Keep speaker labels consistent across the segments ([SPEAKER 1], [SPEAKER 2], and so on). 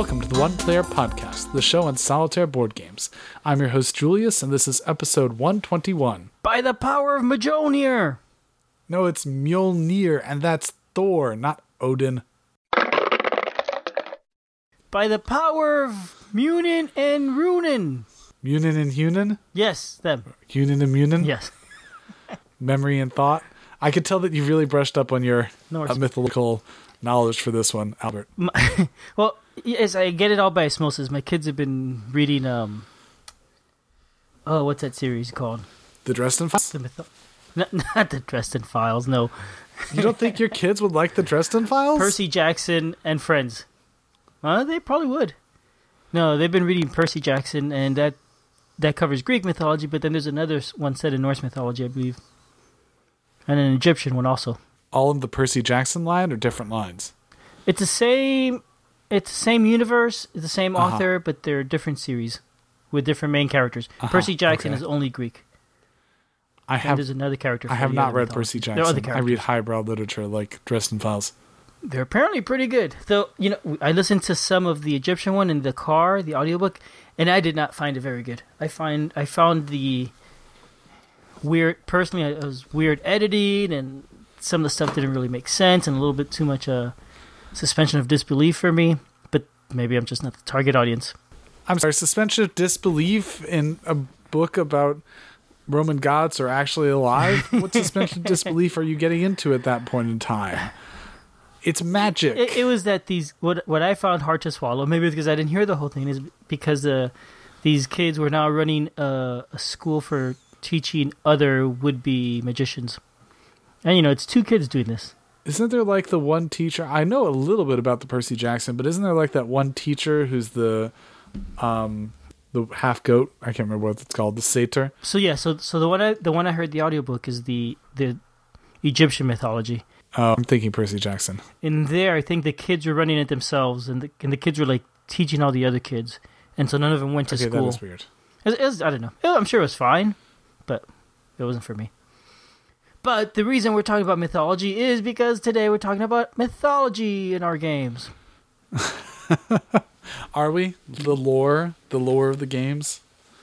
[SPEAKER 1] Welcome to the One Player Podcast, the show on solitaire board games. I'm your host, Julius, and this is episode 121.
[SPEAKER 2] By the power of Mjolnir!
[SPEAKER 1] No, it's Mjolnir, and that's Thor, not Odin.
[SPEAKER 2] By the power of Munin and Runin!
[SPEAKER 1] Munin and Hunin?
[SPEAKER 2] Yes, them.
[SPEAKER 1] Hunin and Munin?
[SPEAKER 2] Yes.
[SPEAKER 1] Memory and thought? I could tell that you really brushed up on your uh, mythological knowledge for this one, Albert.
[SPEAKER 2] My- well, yes, I get it all by osmosis. My kids have been reading, um. Oh, what's that series called?
[SPEAKER 1] The Dresden Files?
[SPEAKER 2] The mytho- not, not the Dresden Files, no.
[SPEAKER 1] You don't think your kids would like the Dresden Files?
[SPEAKER 2] Percy Jackson and Friends. Uh, they probably would. No, they've been reading Percy Jackson, and that that covers Greek mythology. But then there's another one set in Norse mythology, I believe, and an Egyptian one also.
[SPEAKER 1] All in the Percy Jackson line or different lines?
[SPEAKER 2] It's the same. It's the same universe, it's the same
[SPEAKER 1] Uh-huh.
[SPEAKER 2] author, but they're different series with different main characters.
[SPEAKER 1] Uh-huh,
[SPEAKER 2] Percy Jackson
[SPEAKER 1] okay.
[SPEAKER 2] is only Greek,
[SPEAKER 1] I
[SPEAKER 2] and
[SPEAKER 1] have
[SPEAKER 2] there's another character.
[SPEAKER 1] I have not read
[SPEAKER 2] mythology.
[SPEAKER 1] Percy
[SPEAKER 2] There are other
[SPEAKER 1] Jackson. I read highbrow literature like Dresden Files.
[SPEAKER 2] They're apparently pretty good. Though, you know, I listened to some of the Egyptian one in the car, the audiobook, and I did not find it very good. I find I found the weird personally it was weird editing and some of the stuff didn't really make sense and a little bit too much uh suspension of disbelief for me, but maybe I'm just not the target audience.
[SPEAKER 1] I'm sorry, suspension of disbelief in a book about Roman gods are actually alive? what suspension of disbelief are you getting into at that point in time? It's magic.
[SPEAKER 2] It, it was that these what what I found hard to swallow, maybe because I didn't hear the whole thing, is because uh, these kids were now running a, a school for teaching other would be magicians, and you know it's two kids doing this.
[SPEAKER 1] Isn't there like the one teacher? I know a little bit about the Percy Jackson, but isn't there like that one teacher who's the um the half goat? I can't remember what it's called. The satyr.
[SPEAKER 2] So yeah, so so the one I the one I heard the audiobook is the the Egyptian mythology.
[SPEAKER 1] Oh, I'm thinking Percy Jackson.
[SPEAKER 2] In there, I think the kids were running it themselves, and the and the kids were like teaching all the other kids, and so none of them went to
[SPEAKER 1] Okay, that
[SPEAKER 2] school.
[SPEAKER 1] is weird.
[SPEAKER 2] It, it was, I don't know. I'm sure it was fine, but it wasn't for me. But the reason we're talking about mythology is because today we're talking about mythology in our games.
[SPEAKER 1] Are we the lore? The lore of the games?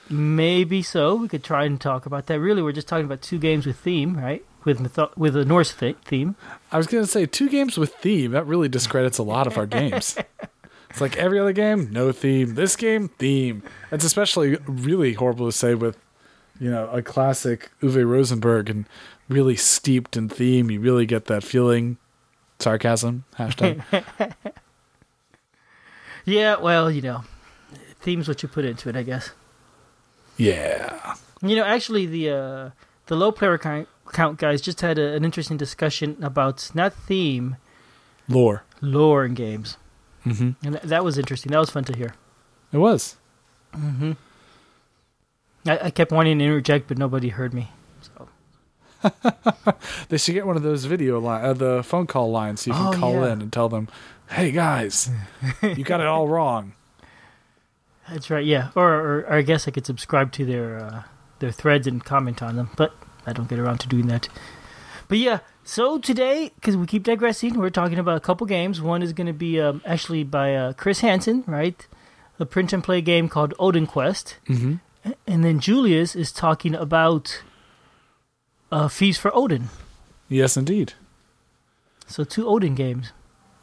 [SPEAKER 2] Maybe so. We could try and talk about that. Really, we're just talking about two games with theme, right? With mytho- with a Norse th- theme.
[SPEAKER 1] I was gonna say two games with theme. That really discredits a lot of our games. It's like every other game, no theme. This game, theme. It's especially really horrible to say with, you know, a classic Uwe Rosenberg and really steeped in theme. You really get that feeling. Sarcasm hashtag.
[SPEAKER 2] Yeah, well, you know, theme's what you put into it, I guess.
[SPEAKER 1] yeah.
[SPEAKER 2] You know, actually, the uh, the low player count, guys just had a, an interesting discussion about not theme,
[SPEAKER 1] Lore.
[SPEAKER 2] lore in games,
[SPEAKER 1] hmm
[SPEAKER 2] and th- that was interesting. That was fun to hear.
[SPEAKER 1] It was.
[SPEAKER 2] I, I kept wanting to interject, but nobody heard me.
[SPEAKER 1] They should get one of those video line, uh, the phone call lines, so you can
[SPEAKER 2] Oh,
[SPEAKER 1] call
[SPEAKER 2] yeah.
[SPEAKER 1] in and tell them, "Hey guys, you got it all wrong."
[SPEAKER 2] that's right, yeah. Or, or, or I guess I could subscribe to their uh, their threads and comment on them, but I don't get around to doing that. But yeah, so today, because we keep digressing, we're talking about a couple games. One is going to be um, actually by uh, Chris Hansen, right? A print and play game called Odin Quest.
[SPEAKER 1] hmm
[SPEAKER 2] And then Julius is talking about uh, Feast for Odin.
[SPEAKER 1] Yes, indeed.
[SPEAKER 2] So two Odin games.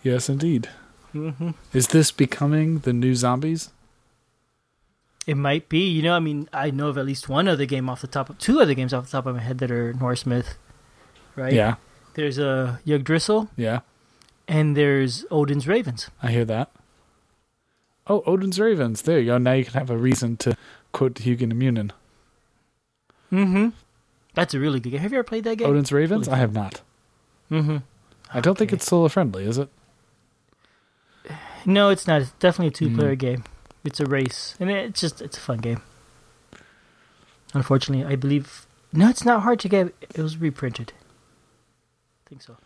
[SPEAKER 1] Yes, indeed.
[SPEAKER 2] Mm-hmm.
[SPEAKER 1] Is this becoming the new zombies?
[SPEAKER 2] It might be. You know, I mean, I know of at least one other game off the top of two other games off the top of my head that are Norse myth, right?
[SPEAKER 1] Yeah,
[SPEAKER 2] There's a uh, Yggdrasil
[SPEAKER 1] yeah.
[SPEAKER 2] and there's Odin's Ravens.
[SPEAKER 1] I hear that. Oh, Odin's Ravens. There you go. Now you can have a reason to quote Hugin and Munin.
[SPEAKER 2] Mm-hmm. That's a really good game. Have you ever played that game?
[SPEAKER 1] Odin's Ravens?
[SPEAKER 2] Really
[SPEAKER 1] I have not.
[SPEAKER 2] Mm-hmm.
[SPEAKER 1] I don't think it's solo friendly, is it?
[SPEAKER 2] No, it's not. It's definitely a two-player
[SPEAKER 1] Mm.
[SPEAKER 2] game. It's a race, and it's just it's a fun game. Unfortunately, I believe no, it's not hard to get. It was reprinted. I think so.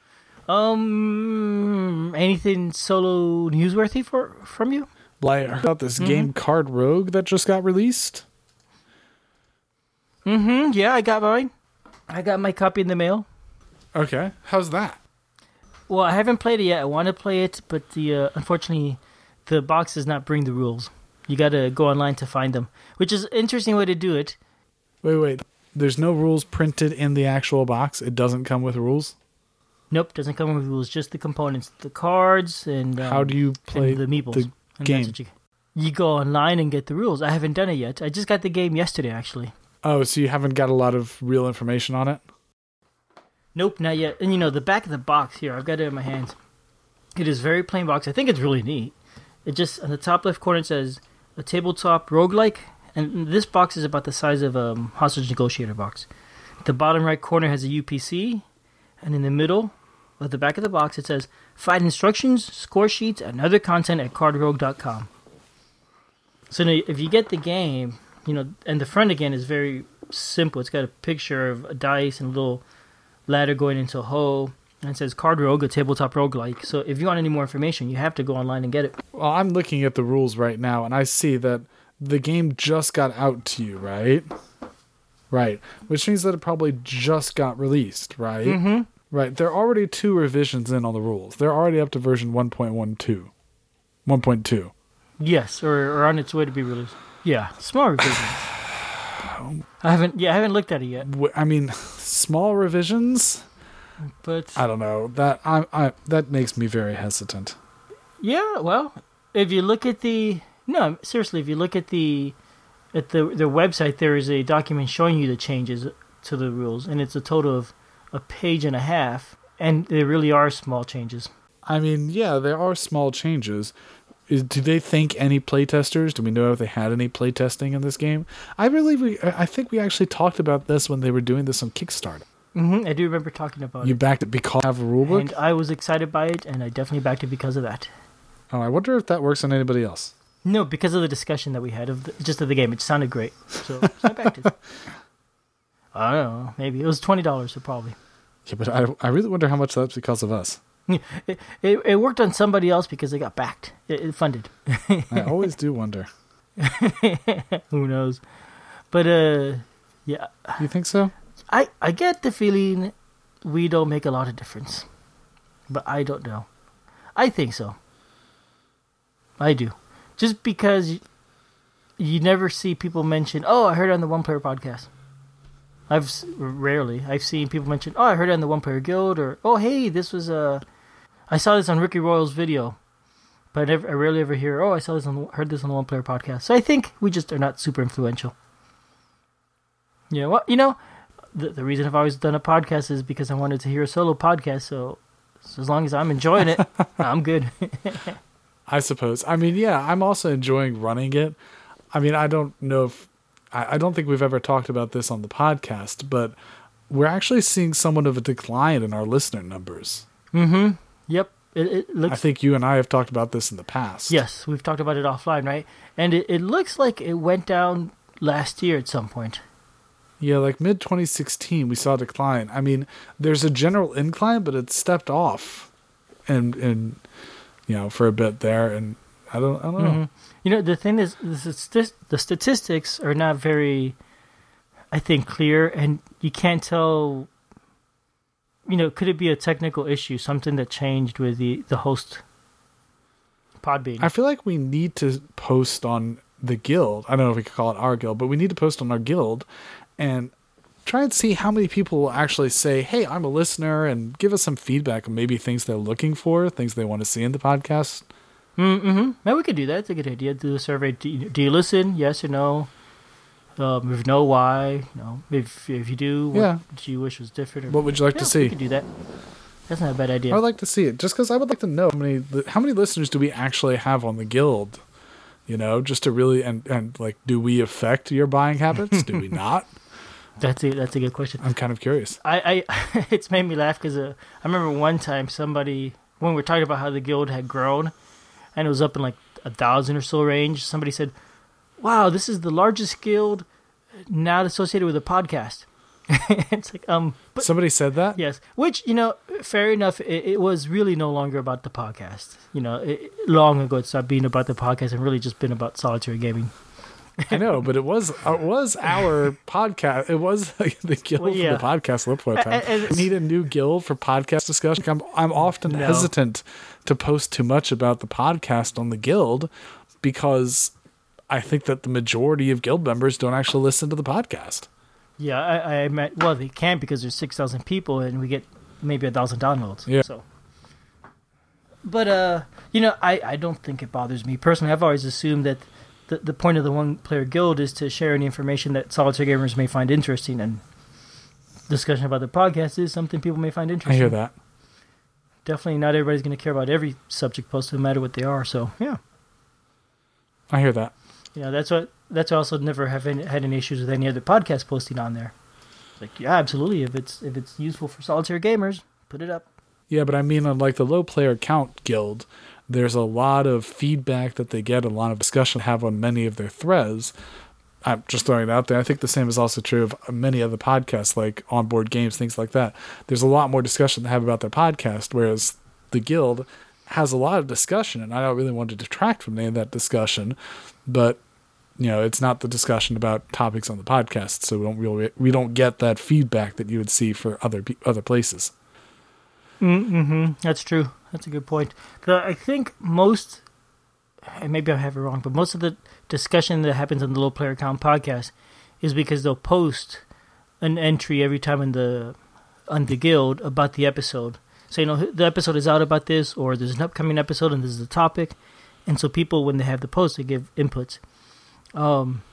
[SPEAKER 2] Um, anything solo newsworthy for from you?
[SPEAKER 1] Like, I heard about this
[SPEAKER 2] Mhm.
[SPEAKER 1] game Card Rogue that just got released.
[SPEAKER 2] Mm-hmm. Yeah, I got mine. I got my copy in the mail.
[SPEAKER 1] Okay. How's that?
[SPEAKER 2] Well, I haven't played it yet. I want to play it, but the uh, unfortunately, the box does not bring the rules. You got to go online to find them, which is an interesting way to do it.
[SPEAKER 1] Wait, wait. There's no rules printed in the actual box. It doesn't come with rules.
[SPEAKER 2] Nope, doesn't come with rules, just the components, the cards, and um,
[SPEAKER 1] How do you play
[SPEAKER 2] the meeples.
[SPEAKER 1] the game?
[SPEAKER 2] You, you go online and get the rules. I haven't done it yet. I just got the game yesterday, actually.
[SPEAKER 1] Oh, so you haven't got a lot of real information on it?
[SPEAKER 2] Nope, not yet. And you know, the back of the box here, I've got it in my hands. It is very plain box. I think it's really neat. It just on the top left corner says a tabletop roguelike, and this box is about the size of a um, hostage negotiator box. The bottom right corner has a UPC, and in the middle, at the back of the box, it says find instructions, score sheets, and other content at cardrogue.com. So if you get the game, you know, and the front again is very simple. It's got a picture of a dice and a little ladder going into a hole. And it says Card Rogue, a tabletop roguelike. So if you want any more information, you have to go online and get it.
[SPEAKER 1] Well, I'm looking at the rules right now, and I see that the game just got out to you, right? Right. Which means that it probably just got released, right?
[SPEAKER 2] Mm-hmm.
[SPEAKER 1] Right. There are already two revisions in on the rules. They're already up to version 1.12. 1.2.
[SPEAKER 2] Yes, or, or on its way to be released. Yeah, small revisions. I haven't. Yeah, I haven't looked at it yet.
[SPEAKER 1] I mean, small revisions.
[SPEAKER 2] But
[SPEAKER 1] I don't know that I, I that makes me very hesitant.
[SPEAKER 2] yeah, well, if you look at the no, seriously, if you look at the at the their website, there is a document showing you the changes to the rules, and it's a total of a page and a half, and there really are small changes.
[SPEAKER 1] I mean, yeah, there are small changes. Do they think any playtesters? Do we know if they had any playtesting in this game? I believe we. I think we actually talked about this when they were doing this on Kickstarter.
[SPEAKER 2] hmm I do remember talking about
[SPEAKER 1] You
[SPEAKER 2] it,
[SPEAKER 1] backed it because you have a rulebook.
[SPEAKER 2] and I was excited by it, and I definitely backed it because of that.
[SPEAKER 1] oh, I wonder if that works on anybody else.
[SPEAKER 2] No, because of the discussion that we had of the, just of the game, it sounded great. So, so I backed it. I don't know. Maybe it was twenty dollars, so probably.
[SPEAKER 1] Yeah, but I, I really wonder how much that's because of us.
[SPEAKER 2] It, it, it worked on somebody else because they got backed. It, it funded.
[SPEAKER 1] I always do wonder.
[SPEAKER 2] Who knows? But uh, yeah,
[SPEAKER 1] You think so?
[SPEAKER 2] I I get the feeling we don't make a lot of difference, but I don't know. I think so. I do, just because you, you never see people mention. Oh, I heard on the One Player Podcast. I've rarely I've seen people mention. Oh, I heard on the One Player Guild, or oh, hey, this was Uh, I saw this on Ricky Royal's video, but I, never, I rarely ever hear. Oh, I saw this on heard this on the One Player Podcast. So I think we just are not super influential. Yeah, well, you know, the the reason I've always done a podcast is because I wanted to hear a solo podcast. So, so as long as I'm enjoying it, I'm good.
[SPEAKER 1] I suppose. I mean, yeah, I'm also enjoying running it. I mean, I don't know if I, I don't think we've ever talked about this on the podcast, but we're actually seeing somewhat of a decline in our listener numbers.
[SPEAKER 2] mm-hmm. Yep. It, it
[SPEAKER 1] I think you and I have talked about this in the past.
[SPEAKER 2] yes, we've talked about it offline, right? And it, it looks like it went down last year at some point.
[SPEAKER 1] Yeah, like mid 2016, we saw a decline. I mean, there's a general incline, but it stepped off, and and you know for a bit there, and I don't I don't know.
[SPEAKER 2] Mhm. You know, the thing is, the, the statistics are not very, I think, clear, and you can't tell. You know, could it be a technical issue, something that changed with the the host Podbean?
[SPEAKER 1] I feel like we need to post on the guild. I don't know if we could call it our guild, but we need to post on our guild and try and see how many people will actually say, "Hey, I'm a listener," and give us some feedback on maybe things they're looking for, things they want to see in the podcast.
[SPEAKER 2] Mm-hmm. Maybe we could do that. It's a good idea. Do a survey. Do you, do you listen? Yes or no? Um, if no, why? No. If if you do, what
[SPEAKER 1] Yeah.
[SPEAKER 2] do you wish was different? Or,
[SPEAKER 1] What would you like
[SPEAKER 2] Yeah,
[SPEAKER 1] to
[SPEAKER 2] We
[SPEAKER 1] see?
[SPEAKER 2] could do that. That's not a bad idea.
[SPEAKER 1] I would like to see it, just because I would like to know how many how many listeners do we actually have on the guild. You know, just to really and and like, do we affect your buying habits? do we not?
[SPEAKER 2] That's a that's a good question.
[SPEAKER 1] I'm kind of curious.
[SPEAKER 2] I, I it's made me laugh because uh, I remember one time somebody when we were talking about how the guild had grown, and it was up in like a thousand or so range. Somebody said, "Wow, this is the largest guild not associated with a podcast." it's like um, but
[SPEAKER 1] Somebody said that.
[SPEAKER 2] yes, which you know, fair enough. It, it was really no longer about the podcast. You know, it, long ago it stopped being about the podcast and really just been about solitary gaming.
[SPEAKER 1] I know, but it was it was our podcast. It was like the guild
[SPEAKER 2] Well, yeah.
[SPEAKER 1] for the podcast at one time.
[SPEAKER 2] And
[SPEAKER 1] We need a new guild for podcast discussion. I'm I'm often
[SPEAKER 2] No.
[SPEAKER 1] hesitant to post too much about the podcast on the guild because I think that the majority of guild members don't actually listen to the podcast.
[SPEAKER 2] Yeah, I, I meant well they can't because there's six thousand people and we get maybe a thousand downloads.
[SPEAKER 1] Yeah.
[SPEAKER 2] So, but uh, you know, I I don't think it bothers me personally. I've always assumed that the the point of the one player guild is to share any information that solitaire gamers may find interesting and discussion about the podcast is something people may find interesting.
[SPEAKER 1] I hear that.
[SPEAKER 2] Definitely, not everybody's going to care about every subject posted, no matter what they are. So yeah,
[SPEAKER 1] I hear that.
[SPEAKER 2] You know that's what that's why I also never have any, had any issues with any other podcast posting on there. Like yeah, absolutely. If it's if it's useful for solitaire gamers, put it up.
[SPEAKER 1] Yeah, but I mean, on like the low player count guild, there's a lot of feedback that they get, a lot of discussion have on many of their threads. I'm just throwing it out there. I think the same is also true of uh, many other podcasts, like onboard games, things like that. There's a lot more discussion to have about their podcast, whereas the guild has a lot of discussion, and I don't really want to detract from any of that discussion, but you know, it's not the discussion about topics on the podcast, so we don't really we don't get that feedback that you would see for other other places.
[SPEAKER 2] Mm-hmm. That's true. That's a good point. I think most, and maybe I have it wrong, but most of the discussion that happens on the low player count podcast is because they'll post an entry every time in the on the guild about the episode. So you know the episode is out about this, or there's an upcoming episode and this is the topic, and so people when they have the post they give inputs. Um,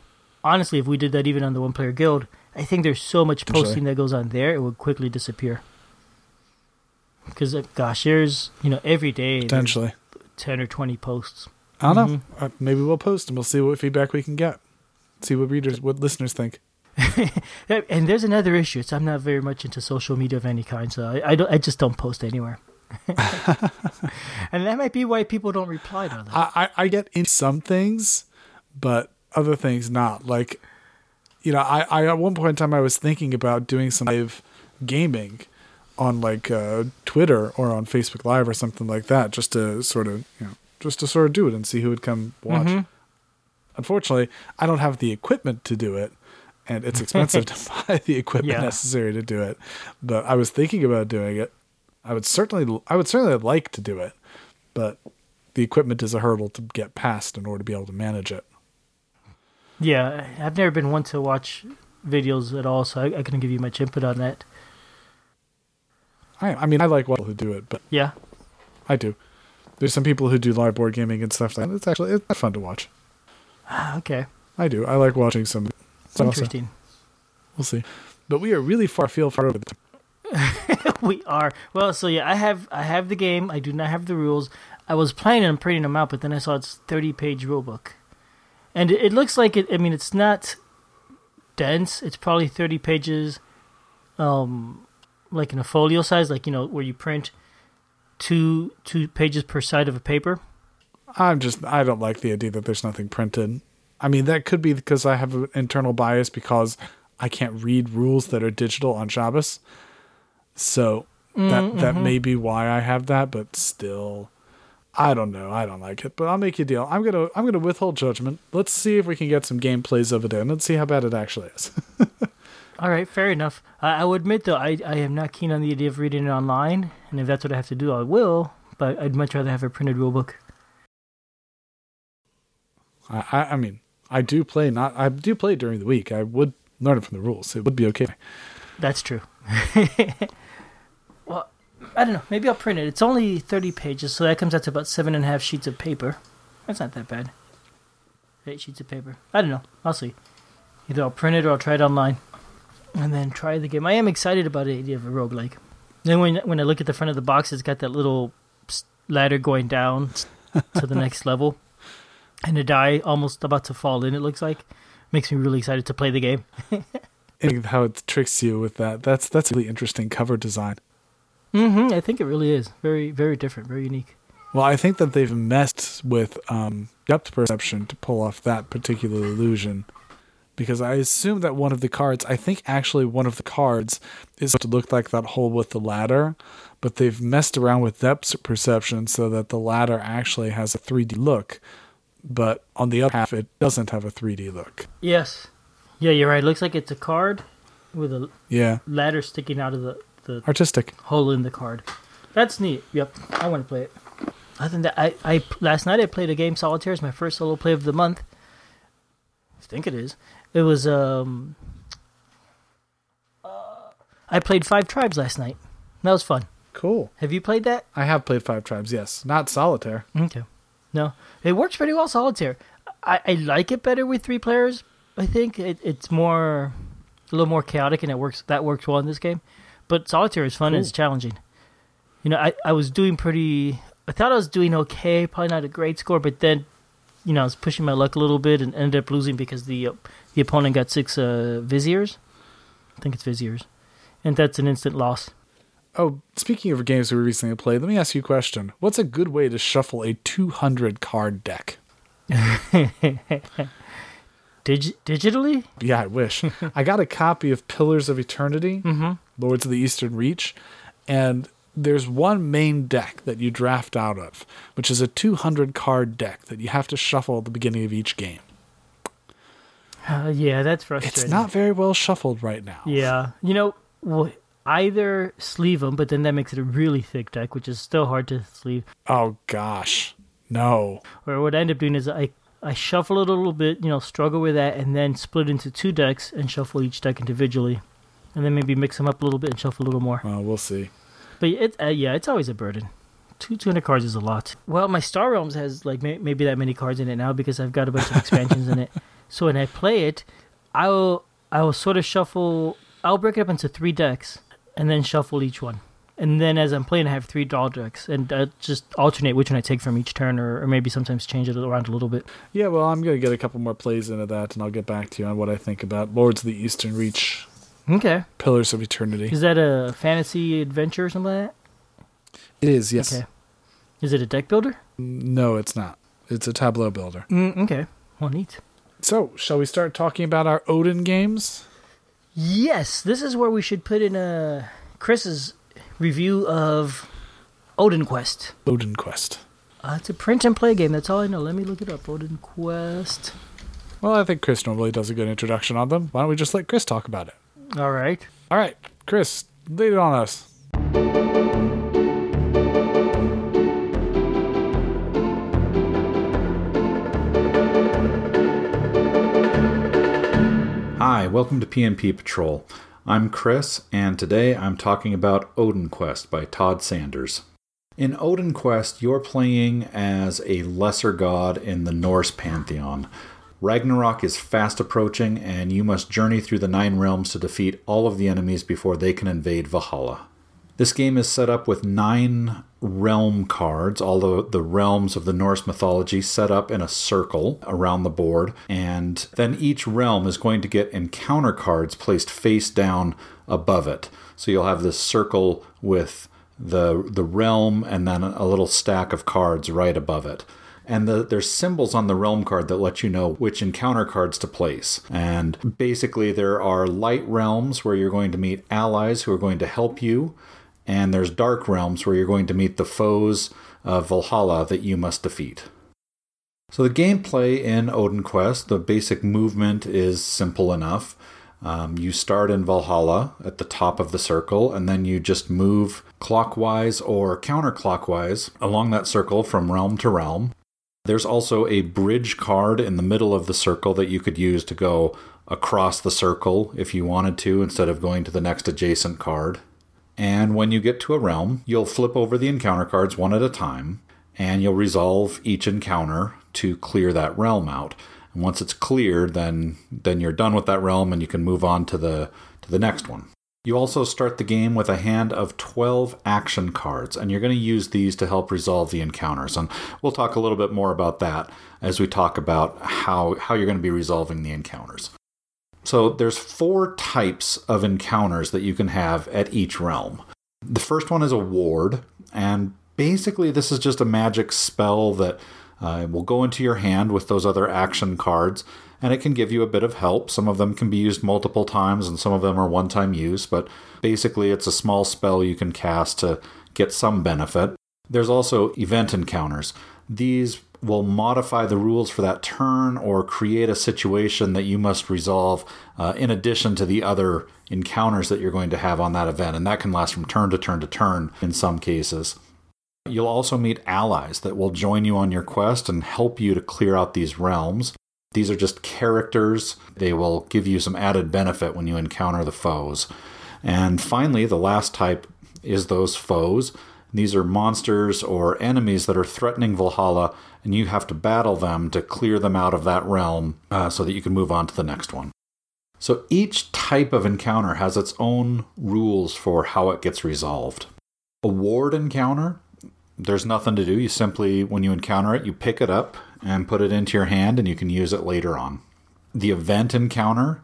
[SPEAKER 2] honestly, if we did that even on the one player guild, I think there's so much
[SPEAKER 1] Potentially.
[SPEAKER 2] posting that goes on there, it would quickly disappear. Because uh, gosh, there's you know every day
[SPEAKER 1] Potentially.
[SPEAKER 2] ten or twenty posts.
[SPEAKER 1] I don't know.
[SPEAKER 2] Mm-hmm.
[SPEAKER 1] Uh, maybe we'll post and we'll see what feedback we can get. See what readers, what listeners think.
[SPEAKER 2] And there's another issue. It's I'm not very much into social media of any kind, so I, I don't. I just don't post anywhere. and that might be why people don't reply to them.
[SPEAKER 1] I, I, I get in some things, but other things not. Like, you know, I, I at one point in time I was thinking about doing some live gaming on like uh, Twitter or on Facebook Live or something like that, just to sort of you know just to sort of do it and see who would come watch.
[SPEAKER 2] Mhm.
[SPEAKER 1] Unfortunately, I don't have the equipment to do it, and it's expensive to buy the equipment
[SPEAKER 2] Yeah.
[SPEAKER 1] necessary to do it. But I was thinking about doing it. I would certainly, I would certainly like to do it, but the equipment is a hurdle to get past in order to be able to manage it.
[SPEAKER 2] Yeah, I've never been one to watch videos at all, so I, I couldn't give you much input on that.
[SPEAKER 1] I, I mean, I like people who do it, but
[SPEAKER 2] Yeah,
[SPEAKER 1] I do. There's some people who do live board gaming and stuff like that. It's actually it's fun to watch.
[SPEAKER 2] Ah, okay,
[SPEAKER 1] I do. I like watching some.
[SPEAKER 2] it's
[SPEAKER 1] also-
[SPEAKER 2] interesting.
[SPEAKER 1] We'll see. But we are really far afield far over the time.
[SPEAKER 2] we are well. So yeah, I have I have the game. I do not have the rules. I was planning on printing them out, but then I saw it's thirty page rule book, and it, it looks like it. I mean, it's not dense. It's probably thirty pages, um, like in a folio size, like you know where you print two two pages per side of a paper.
[SPEAKER 1] I'm just I don't like the idea that there's nothing printed. I mean that could be because I have an internal bias because I can't read rules that are digital on Shabbos. So that that may be why I have that, but still I don't know. I don't like it. But I'll make you a deal. I'm gonna I'm gonna withhold judgment. Let's see if we can get some gameplays of it in. Let's see how bad it actually is.
[SPEAKER 2] All right, fair enough. I, I would admit though, I I am not keen on the idea of reading it online, and if that's what I have to do, I will. But I'd much rather have a printed rule book.
[SPEAKER 1] I, I I mean I do play not I do play during the week. I would learn it from the rules. It would be okay.
[SPEAKER 2] That's true. I don't know. Maybe I'll print it. It's only 30 pages, so that comes out to about seven and a half sheets of paper. That's not that bad. Eight sheets of paper. I don't know. I'll see. Either I'll print it or I'll try it online. And then try the game. I am excited about the idea of a roguelike. Then when, when I look at the front of the box, it's got that little ladder going down to the next level. And a die almost about to fall in, it looks like. Makes me really excited to play the game.
[SPEAKER 1] How it tricks you with that. That's that's a really interesting cover design.
[SPEAKER 2] Hmm I think it really is very, very different, very unique.
[SPEAKER 1] Well, I think that they've messed with um, depth perception to pull off that particular illusion. Because I assume that one of the cards, I think actually one of the cards is supposed to look like that hole with the ladder, but they've messed around with depth perception so that the ladder actually has a 3D look but on the other half, it doesn't have a 3D look.
[SPEAKER 2] Yes. Yeah, you're right. It looks like it's a card with a
[SPEAKER 1] Yeah,
[SPEAKER 2] ladder sticking out of the, the
[SPEAKER 1] artistic.
[SPEAKER 2] hole in the card. That's neat. Yep, I want to play it. Other than that, I, I last night I played a game Solitaire. It's my first solo play of the month. I think it is. It was um. uh, I played Five Tribes last night. That was fun.
[SPEAKER 1] Cool.
[SPEAKER 2] Have you played that?
[SPEAKER 1] I have played Five Tribes, yes. Not Solitaire.
[SPEAKER 2] Okay. No, it works pretty well solitaire. I, I like it better with three players. I think it, it's more a little more chaotic, and it works. That works well in this game. But solitaire is fun and it's challenging. You know, I, I was doing pretty. I thought I was doing okay, probably not a great score, but then, you know, I was pushing my luck a little bit and ended up losing because the uh, the opponent got six uh, viziers. I think it's viziers, and that's an instant loss.
[SPEAKER 1] Oh, speaking of games we recently played, let me ask you a question. What's a good way to shuffle a 200 card deck?
[SPEAKER 2] Dig- digitally?
[SPEAKER 1] Yeah, I wish. I got a copy of Pillars of Eternity,
[SPEAKER 2] Mm-hmm.
[SPEAKER 1] Lords of the Eastern Reach, and there's one main deck that you draft out of, which is a 200 card deck that you have to shuffle at the beginning of each game.
[SPEAKER 2] Uh, yeah, that's frustrating.
[SPEAKER 1] It's not very well shuffled right now.
[SPEAKER 2] Yeah, you know, well, either sleeve them, but then that makes it a really thick deck, which is still hard to sleeve.
[SPEAKER 1] Oh gosh. No.
[SPEAKER 2] Or what I end up doing is I I shuffle it a little bit, you know, struggle with that, and then split into two decks and shuffle each deck individually, and then maybe mix them up a little bit and shuffle a little more.
[SPEAKER 1] Well, we'll see.
[SPEAKER 2] But it, uh, yeah, it's always a burden. Two two hundred cards is a lot. Well, my Star Realms has like may- maybe that many cards in it now because I've got a bunch of expansions in it. So when I play it, I'll I'll sort of shuffle. I'll break it up into three decks and then shuffle each one. And then as I'm playing, I have three draw decks, and uh, just alternate which one I take from each turn, or, or maybe sometimes change it around a little bit.
[SPEAKER 1] Yeah, well, I'm going to get a couple more plays into that, and I'll get back to you on what I think about Lords of the Eastern Reach,
[SPEAKER 2] Okay,
[SPEAKER 1] Pillars of Eternity.
[SPEAKER 2] is that a fantasy adventure or something like that?
[SPEAKER 1] It is, yes.
[SPEAKER 2] Okay, is it a deck builder?
[SPEAKER 1] No, it's not. It's a tableau builder.
[SPEAKER 2] Mm, okay, well, neat.
[SPEAKER 1] So, shall we start talking about our Odin games?
[SPEAKER 2] Yes, this is where we should put in a Chris's review of Odin Quest.
[SPEAKER 1] Odin Quest.
[SPEAKER 2] Uh, it's a print and play game. That's all I know. Let me look it up. Odin Quest.
[SPEAKER 1] Well, I think Chris normally does a good introduction on them. Why don't we just let Chris talk about it?
[SPEAKER 2] All right.
[SPEAKER 1] All right, Chris, lead it on us.
[SPEAKER 3] Hi, welcome to PNP Patrol. I'm Chris, and today I'm talking about Odin Quest by Todd Sanders. In Odin Quest, you're playing as a lesser god in the Norse pantheon. Ragnarok is fast approaching, and you must journey through the Nine Realms to defeat all of the enemies before they can invade Valhalla. This game is set up with nine realm cards, all the, the realms of the Norse mythology set up in a circle around the board. And then each realm is going to get encounter cards placed face down above it. So you'll have this circle with the, the realm and then a little stack of cards right above it. And the, there's symbols on the realm card that let you know which encounter cards to place. And basically, there are light realms where you're going to meet allies who are going to help you and there's dark realms where you're going to meet the foes of Valhalla that you must defeat. So the gameplay in Odin Quest, the basic movement is simple enough. Um, you start in Valhalla at the top of the circle, and then you just move clockwise or counterclockwise along that circle from realm to realm. There's also a bridge card in the middle of the circle that you could use to go across the circle if you wanted to, instead of going to the next adjacent card. And when you get to a realm, you'll flip over the encounter cards one at a time, and you'll resolve each encounter to clear that realm out. And once it's cleared, then then you're done with that realm and you can move on to the to the next one. You also start the game with a hand of 12 action cards, and you're going to use these to help resolve the encounters. And we'll talk a little bit more about that as we talk about how, how you're going to be resolving the encounters. So there's four types of encounters that you can have at each realm. The first one is a ward, and basically this is just a magic spell that uh, will go into your hand with those other action cards, and it can give you a bit of help. Some of them can be used multiple times, and some of them are one-time use. But basically, it's a small spell you can cast to get some benefit. There's also event encounters. These will modify the rules for that turn or create a situation that you must resolve uh, in addition to the other encounters that you're going to have on that event. And that can last from turn to turn to turn in some cases. You'll also meet allies that will join you on your quest and help you to clear out these realms. These are just characters. They will give you some added benefit when you encounter the foes. And finally, the last type is those foes. These are monsters or enemies that are threatening Valhalla, and you have to battle them to clear them out of that realm uh, so that you can move on to the next one. So each type of encounter has its own rules for how it gets resolved. A ward encounter, there's nothing to do. You simply, when you encounter it, you pick it up and put it into your hand, and you can use it later on. The event encounter,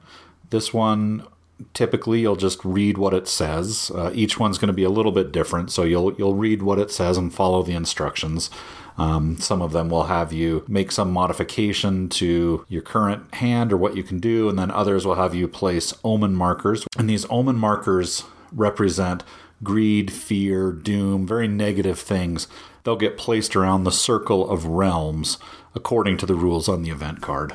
[SPEAKER 3] this one typically you'll just read what it says. Uh, each one's going to be a little bit different, so you'll you'll read what it says and follow the instructions. Um, some of them will have you make some modification to your current hand or what you can do, and then others will have you place omen markers. And these omen markers represent greed, fear, doom, very negative things. They'll get placed around the circle of realms according to the rules on the event card.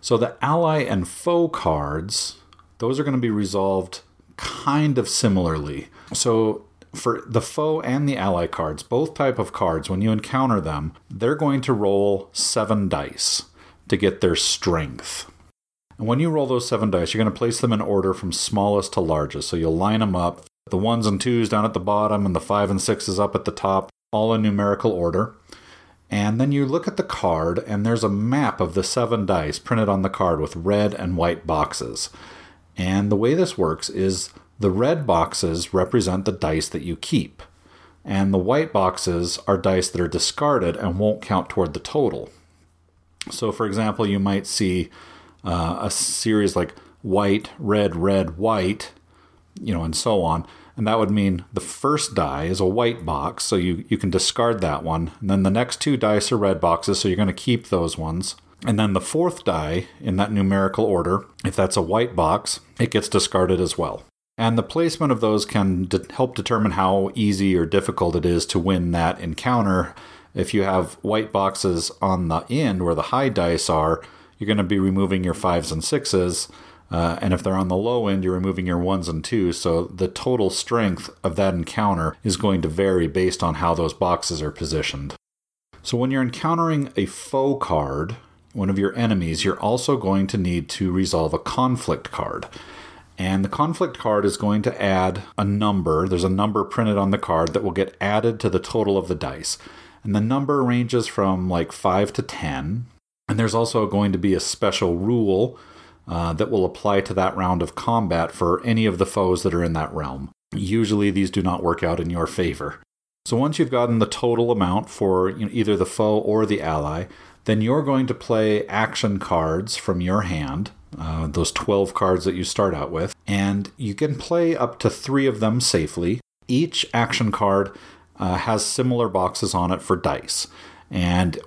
[SPEAKER 3] So the ally and foe cards those are going to be resolved kind of similarly. So for the foe and the ally cards, both type of cards, when you encounter them, they're going to roll seven dice to get their strength. And when you roll those seven dice, you're going to place them in order from smallest to largest. So you'll line them up, the ones and twos down at the bottom, and the five and sixes up at the top, all in numerical order. And then you look at the card, and there's a map of the seven dice printed on the card with red and white boxes. And the way this works is the red boxes represent the dice that you keep, and the white boxes are dice that are discarded and won't count toward the total. So, for example, you might see uh, a series like white, red, red, white, you know, and so on. And that would mean the first die is a white box, so you, you can discard that one. And then the next two dice are red boxes, so you're going to keep those ones. And then the fourth die in that numerical order, if that's a white box, it gets discarded as well. And the placement of those can de- help determine how easy or difficult it is to win that encounter. If you have white boxes on the end where the high dice are, you're going to be removing your fives and sixes. Uh, and if they're on the low end, you're removing your ones and twos. So the total strength of that encounter is going to vary based on how those boxes are positioned. So when you're encountering a foe card, one of your enemies, you're also going to need to resolve a conflict card. And the conflict card is going to add a number. There's a number printed on the card that will get added to the total of the dice. And the number ranges from like 5 to 10. And there's also going to be a special rule uh, that will apply to that round of combat for any of the foes that are in that realm. Usually, these do not work out in your favor. So, once you've gotten the total amount for you know, either the foe or the ally, then you're going to play action cards from your hand, uh, those 12 cards that you start out with, and you can play up to three of them safely. Each action card uh, has similar boxes on it for dice, and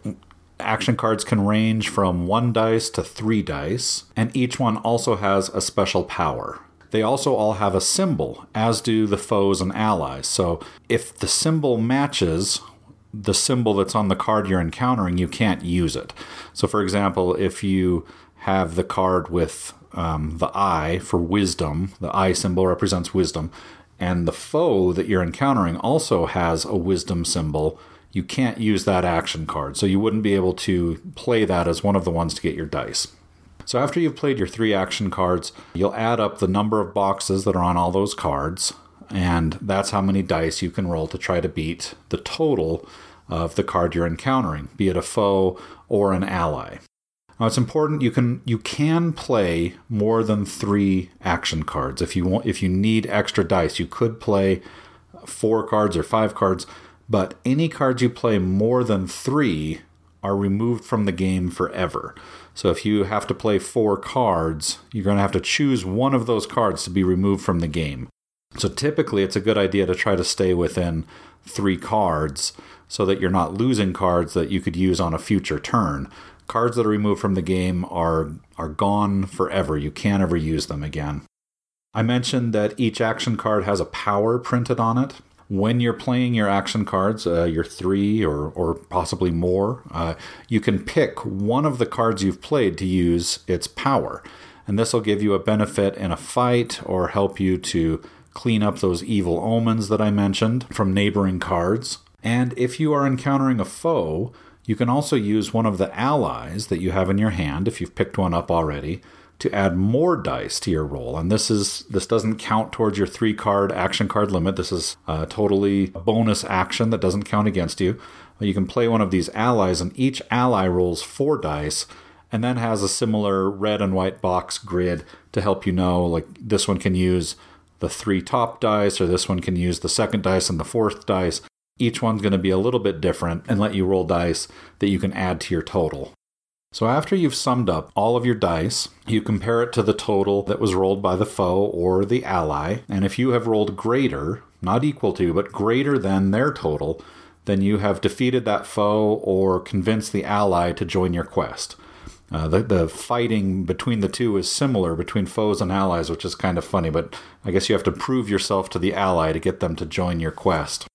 [SPEAKER 3] action cards can range from one dice to three dice, and each one also has a special power. They also all have a symbol, as do the foes and allies. So if the symbol matches the symbol that's on the card you're encountering, you can't use it. So, for example, if you have the card with um, the eye for wisdom, the eye symbol represents wisdom, and the foe that you're encountering also has a wisdom symbol, you can't use that action card. So, you wouldn't be able to play that as one of the ones to get your dice. So, after you've played your three action cards, you'll add up the number of boxes that are on all those cards and that's how many dice you can roll to try to beat the total of the card you're encountering, be it a foe or an ally. Now it's important you can you can play more than 3 action cards. If you want if you need extra dice, you could play 4 cards or 5 cards, but any cards you play more than 3 are removed from the game forever. So if you have to play 4 cards, you're going to have to choose one of those cards to be removed from the game. So typically, it's a good idea to try to stay within three cards so that you're not losing cards that you could use on a future turn. Cards that are removed from the game are are gone forever. You can't ever use them again. I mentioned that each action card has a power printed on it. When you're playing your action cards, uh, your three or, or possibly more, uh, you can pick one of the cards you've played to use its power. And this will give you a benefit in a fight or help you to clean up those evil omens that I mentioned from neighboring cards. And if you are encountering a foe, you can also use one of the allies that you have in your hand, if you've picked one up already, to add more dice to your roll. And this is this doesn't count towards your three card action card limit. This is a totally a bonus action that doesn't count against you. You can play one of these allies, and each ally rolls four dice, and then has a similar red and white box grid to help you know like this one can use the three top dice, or this one can use the second dice and the fourth dice. Each one's going to be a little bit different and let you roll dice that you can add to your total. So after you've summed up all of your dice, you compare it to the total that was rolled by the foe or the ally, and if you have rolled greater, not equal to, but greater than their total, then you have defeated that foe or convinced the ally to join your quest. Uh, the, the fighting between the two is similar between foes and allies, which is kind of funny, but I guess you have to prove yourself to the ally to get them to join your quest.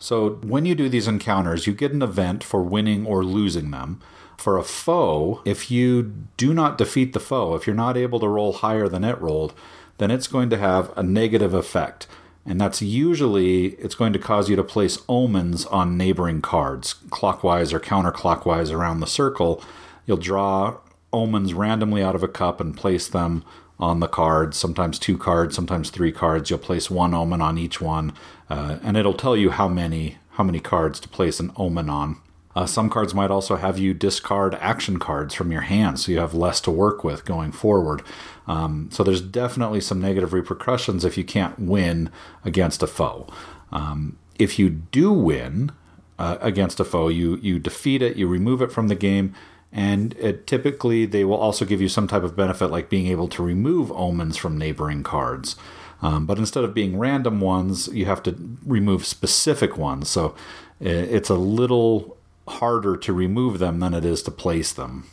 [SPEAKER 3] So when you do these encounters, you get an event for winning or losing them. For a foe, if you do not defeat the foe, if you're not able to roll higher than it rolled, then it's going to have a negative effect. And that's usually it's going to cause you to place omens on neighboring cards, clockwise or counterclockwise around the circle. You'll draw omens randomly out of a cup and place them on the cards, sometimes two cards, sometimes three cards. You'll place one omen on each one, uh, and it'll tell you how many how many cards to place an omen on. Uh, some cards might also have you discard action cards from your hand, so you have less to work with going forward. Um, so there's definitely some negative repercussions if you can't win against a foe. Um, if you do win uh, against a foe, you you defeat it, you remove it from the game, and it, typically they will also give you some type of benefit, like being able to remove omens from neighboring cards. Um, but instead of being random ones, you have to remove specific ones. So it's a little harder to remove them than it is to place them.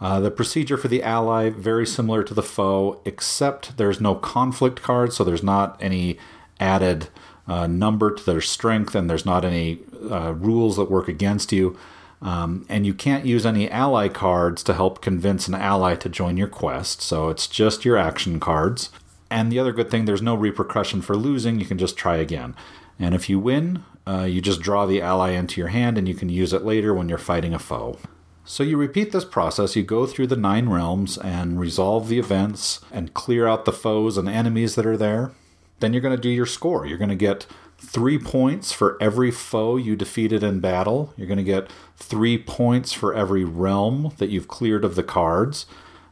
[SPEAKER 3] Uh, the procedure for the ally very similar to the foe, except there's no conflict card, so there's not any added uh, number to their strength, and there's not any uh, rules that work against you. Um, and you can't use any ally cards to help convince an ally to join your quest, so it's just your action cards. And the other good thing, there's no repercussion for losing, you can just try again. And if you win, uh, you just draw the ally into your hand and you can use it later when you're fighting a foe. So you repeat this process, you go through the nine realms and resolve the events and clear out the foes and enemies that are there. Then you're going to do your score. You're going to get three points for every foe you defeated in battle. You're going to get three points for every realm that you've cleared of the cards.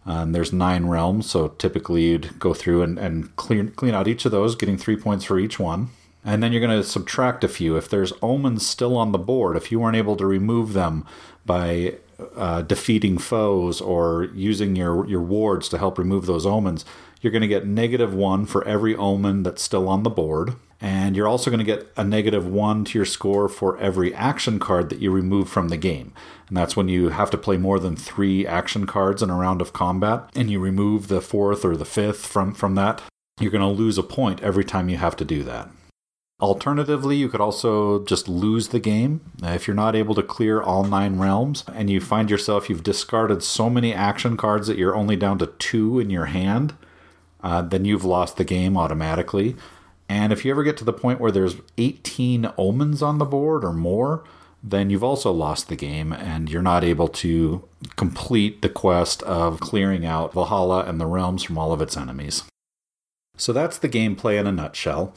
[SPEAKER 3] And there's nine realms, so typically you'd go through and, and clean out each of those, getting three points for each one. And then you're going to subtract a few. If there's omens still on the board, if you weren't able to remove them by uh, defeating foes or using your, your wards to help remove those omens, you're going to get negative one for every omen that's still on the board. And you're also going to get a negative one to your score for every action card that you remove from the game. And that's when you have to play more than three action cards in a round of combat, and you remove the fourth or the fifth from, from that. You're going to lose a point every time you have to do that. Alternatively, you could also just lose the game. Uh, if you're not able to clear all nine realms and you find yourself you've discarded so many action cards that you're only down to two in your hand, uh, then you've lost the game automatically. And if you ever get to the point where there's 18 omens on the board or more, then you've also lost the game and you're not able to complete the quest of clearing out Valhalla and the realms from all of its enemies. So that's the gameplay in a nutshell.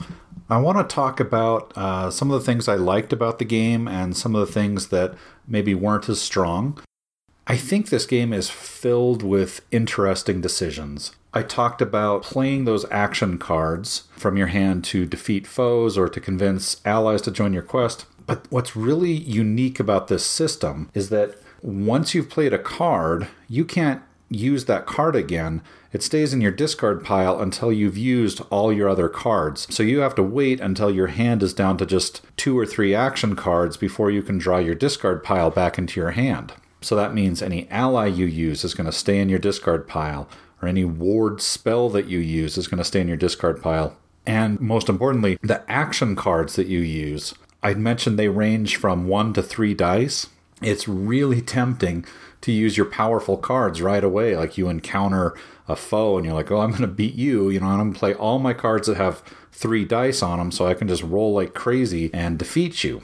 [SPEAKER 3] I want to talk about uh, some of the things I liked about the game and some of the things that maybe weren't as strong. I think this game is filled with interesting decisions. I talked about playing those action cards from your hand to defeat foes or to convince allies to join your quest. But what's really unique about this system is that once you've played a card, you can't use that card again, it stays in your discard pile until you've used all your other cards. So you have to wait until your hand is down to just two or three action cards before you can draw your discard pile back into your hand. So that means any ally you use is going to stay in your discard pile, or any ward spell that you use is going to stay in your discard pile. And most importantly, the action cards that you use. I mentioned they range from one to three dice. It's really tempting to use your powerful cards right away. Like you encounter a foe and you're like, oh, I'm going to beat you. You know, I'm going to play all my cards that have three dice on them so I can just roll like crazy and defeat you.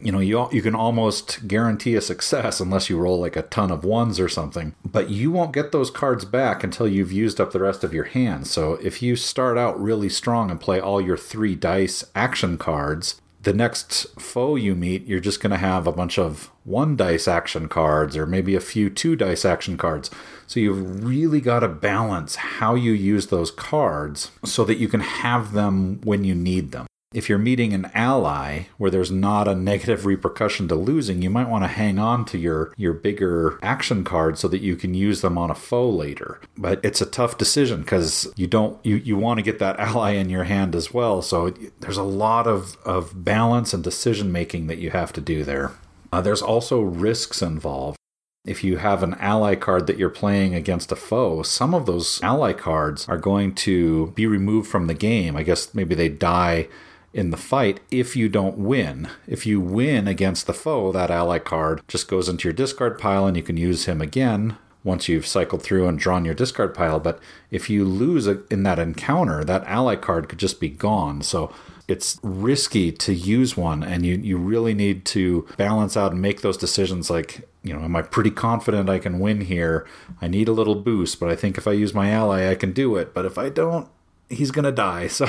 [SPEAKER 3] You know, you, you can almost guarantee a success unless you roll like a ton of ones or something. But you won't get those cards back until you've used up the rest of your hand. So if you start out really strong and play all your three dice action cards, the next foe you meet, you're just going to have a bunch of one dice action cards or maybe a few two dice action cards. So you've really got to balance how you use those cards so that you can have them when you need them if you're meeting an ally where there's not a negative repercussion to losing, you might want to hang on to your your bigger action cards so that you can use them on a foe later. But it's a tough decision because you don't you, you want to get that ally in your hand as well. So there's a lot of, of balance and decision making that you have to do there. Uh, there's also risks involved. If you have an ally card that you're playing against a foe, some of those ally cards are going to be removed from the game. I guess maybe they die in the fight if you don't win. If you win against the foe, that ally card just goes into your discard pile and you can use him again once you've cycled through and drawn your discard pile. But if you lose in that encounter, that ally card could just be gone. So it's risky to use one, and you, you really need to balance out and make those decisions like, you know, am I pretty confident I can win here? I need a little boost, but I think if I use my ally, I can do it. But if I don't, he's going to die. So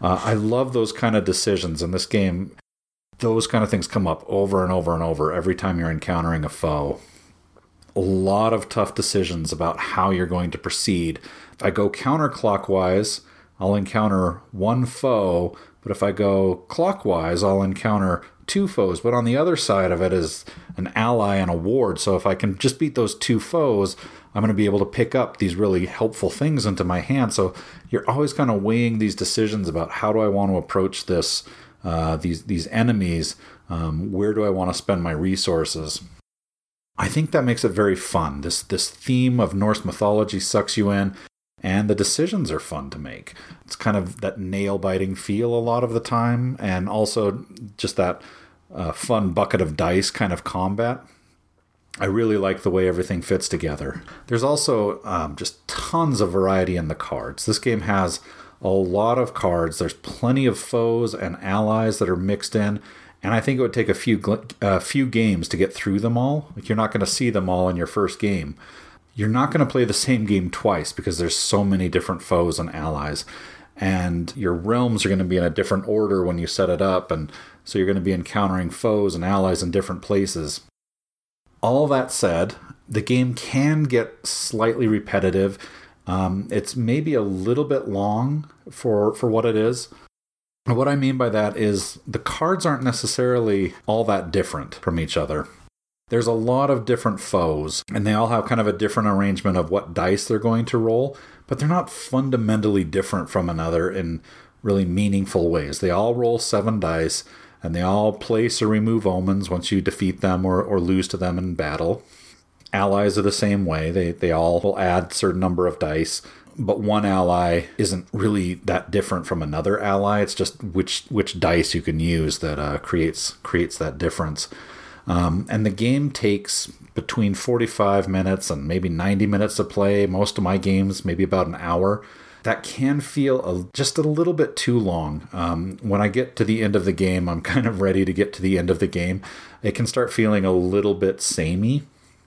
[SPEAKER 3] uh, I love those kind of decisions in this game. Those kind of things come up over and over and over every time you're encountering a foe. A lot of tough decisions about how you're going to proceed. If I go counterclockwise, I'll encounter one foe, but if I go clockwise, I'll encounter two foes. But on the other side of it is an ally and a ward. So if I can just beat those two foes, I'm going to be able to pick up these really helpful things into my hand. So you're always kind of weighing these decisions about how do I want to approach this, uh, these these enemies. Um, where do I want to spend my resources? I think that makes it very fun. This this theme of Norse mythology sucks you in, and the decisions are fun to make. It's kind of that nail biting feel a lot of the time, and also just that uh, fun bucket of dice kind of combat. I really like the way everything fits together. There's also um, just tons of variety in the cards. This game has a lot of cards. There's plenty of foes and allies that are mixed in, and I think it would take a few a few games to get through them all. Like you're not going to see them all in your first game. You're not going to play the same game twice because there's so many different foes and allies, and your realms are going to be in a different order when you set it up, and so you're going to be encountering foes and allies in different places. All that said, the game can get slightly repetitive. Um, it's maybe a little bit long for for what it is. What I mean by that is the cards aren't necessarily all that different from each other. There's a lot of different foes, and they all have kind of a different arrangement of what dice they're going to roll, but they're not fundamentally different from another in really meaningful ways. They all roll seven dice, and they all place or remove omens once you defeat them or, or lose to them in battle. Allies are the same way. They, they all will add certain number of dice, but one ally isn't really that different from another ally. It's just which which dice you can use that uh, creates creates that difference. Um, and the game takes between 45 minutes and maybe 90 minutes to play. Most of my games, maybe about an hour that can feel a, just a little bit too long. Um, when I get to the end of the game, I'm kind of ready to get to the end of the game. It can start feeling a little bit samey,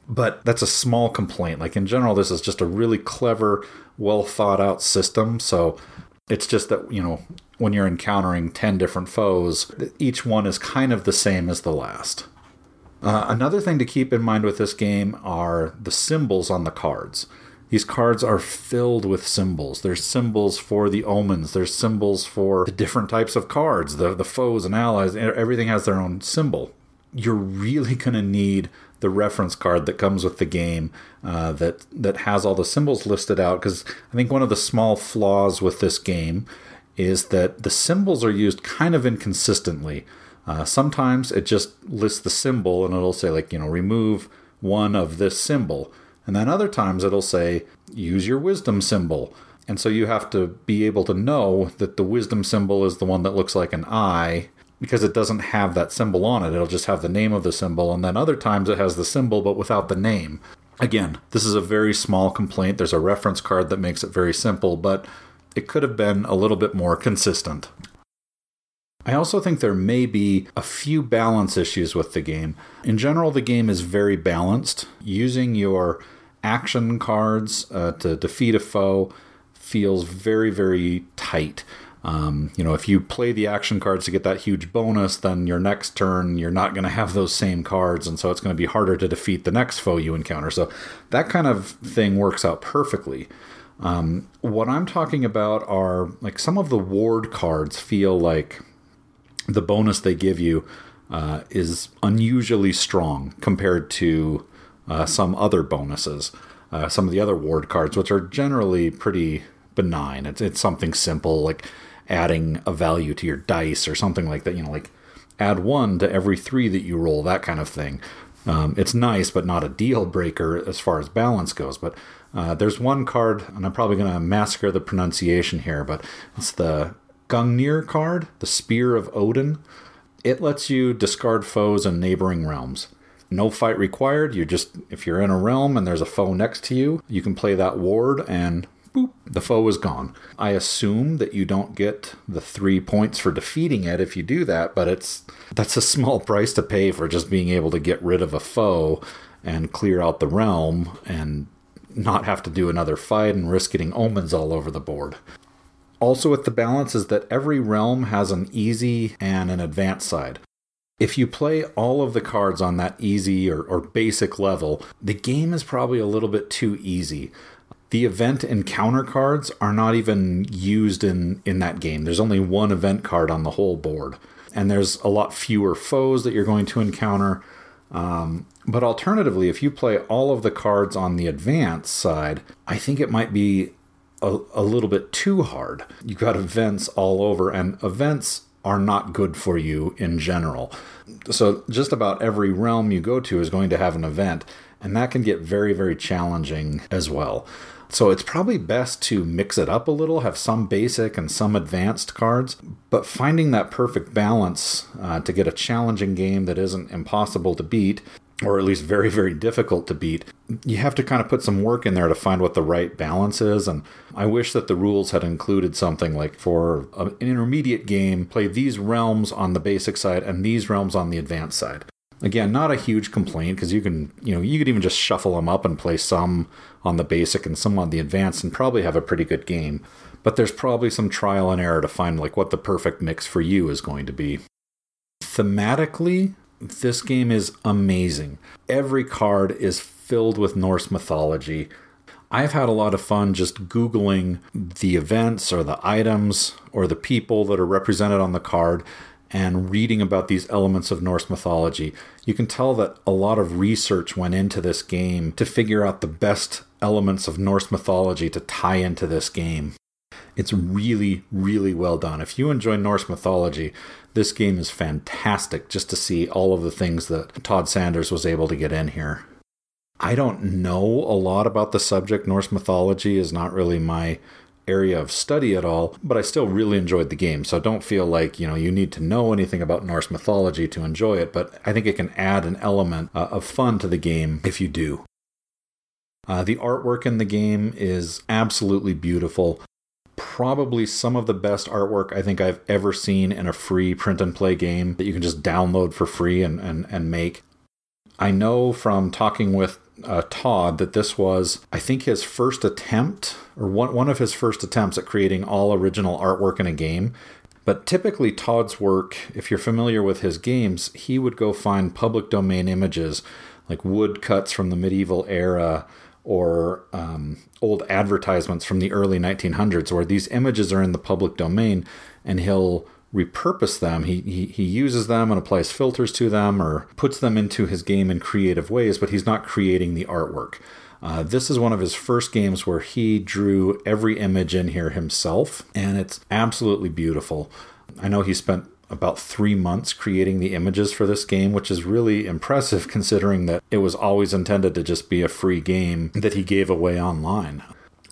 [SPEAKER 3] but that's a small complaint. Like in general, this is just a really clever, well thought out system. So it's just that, you know, when you're encountering 10 different foes, each one is kind of the same as the last. Uh, another thing to keep in mind with this game are the symbols on the cards. These cards are filled with symbols. There's symbols for the omens. There's symbols for the different types of cards, the, the foes and allies. Everything has their own symbol. You're really going to need the reference card that comes with the game uh, that that has all the symbols listed out. Because I think one of the small flaws with this game is that the symbols are used kind of inconsistently. Uh, sometimes it just lists the symbol and it'll say like you know remove one of this symbol and then other times it'll say, use your wisdom symbol. And so you have to be able to know that the wisdom symbol is the one that looks like an eye because it doesn't have that symbol on it. It'll just have the name of the symbol. And then other times it has the symbol but without the name. Again, this is a very small complaint. There's a reference card that makes it very simple, but it could have been a little bit more consistent. I also think there may be a few balance issues with the game. In general, the game is very balanced. Using your action cards uh, to defeat a foe feels very, very tight. Um, you know, if you play the action cards to get that huge bonus, then your next turn you're not going to have those same cards, and so it's going to be harder to defeat the next foe you encounter. So that kind of thing works out perfectly. Um, what I'm talking about are like some of the ward cards feel like the bonus they give you uh, is unusually strong compared to uh, some other bonuses. Uh, some of the other ward cards, which are generally pretty benign. It's it's something simple like adding a value to your dice or something like that. You know, like add one to every three that you roll, that kind of thing. Um, it's nice, but not a deal breaker as far as balance goes. But uh, there's one card, and I'm probably going to massacre the pronunciation here, but it's the Gungnir card, the Spear of Odin. It lets you discard foes in neighboring realms. No fight required. You just, if you're in a realm and there's a foe next to you, you can play that ward and boop, the foe is gone. I assume that you don't get the three points for defeating it if you do that, but it's that's a small price to pay for just being able to get rid of a foe and clear out the realm and not have to do another fight and risk getting omens all over the board. Also, with the balance is that every realm has an easy and an advanced side. If you play all of the cards on that easy or, or basic level, the game is probably a little bit too easy the event encounter cards are not even used in in that game. There's only one event card on the whole board, and there's a lot fewer foes that you're going to encounter. Um, but alternatively, if you play all of the cards on the advanced side, I think it might be a, a little bit too hard. You've got events all over, and events are not good for you in general. So, just about every realm you go to is going to have an event, and that can get very, very challenging as well. So it's probably best to mix it up a little, have some basic and some advanced cards, but finding that perfect balance uh, to get a challenging game that isn't impossible to beat, or at least very, very difficult to beat, you have to kind of put some work in there to find what the right balance is. And I wish that the rules had included something like for an intermediate game, play these realms on the basic side and these realms on the advanced side. Again, not a huge complaint because you can, you know, you could even just shuffle them up and play some on the basic and some on the advanced and probably have a pretty good game. But there's probably some trial and error to find like what the perfect mix for you is going to be. Thematically, this game is amazing. Every card is filled with Norse mythology. I've had a lot of fun just Googling the events or the items or the people that are represented on the card and reading about these elements of Norse mythology, you can tell that a lot of research went into this game to figure out the best elements of Norse mythology to tie into this game. It's really, really well done. If you enjoy Norse mythology, this game is fantastic just to see all of the things that Todd Sanders was able to get in here. I don't know a lot about the subject. Norse mythology is not really my area of study at all, but I still really enjoyed the game. So don't feel like, you know, you need to know anything about Norse mythology to enjoy it, but I think it can add an element uh, of fun to the game if you do. Uh, the artwork in the game is absolutely beautiful. Probably some of the best artwork I think I've ever seen in a free print and play game that you can just download for free and, and, and make. I know from talking with uh, Todd that this was, I think, his first attempt, or one, one of his first attempts at creating all original artwork in a game. But typically, Todd's work, if you're familiar with his games, he would go find public domain images like woodcuts from the medieval era or um, old advertisements from the early 1900s where these images are in the public domain and he'll repurpose them. He, he, he uses them and applies filters to them or puts them into his game in creative ways, but he's not creating the artwork. Uh, this is one of his first games where he drew every image in here himself, and it's absolutely beautiful. I know he spent about three months creating the images for this game, which is really impressive considering that it was always intended to just be a free game that he gave away online.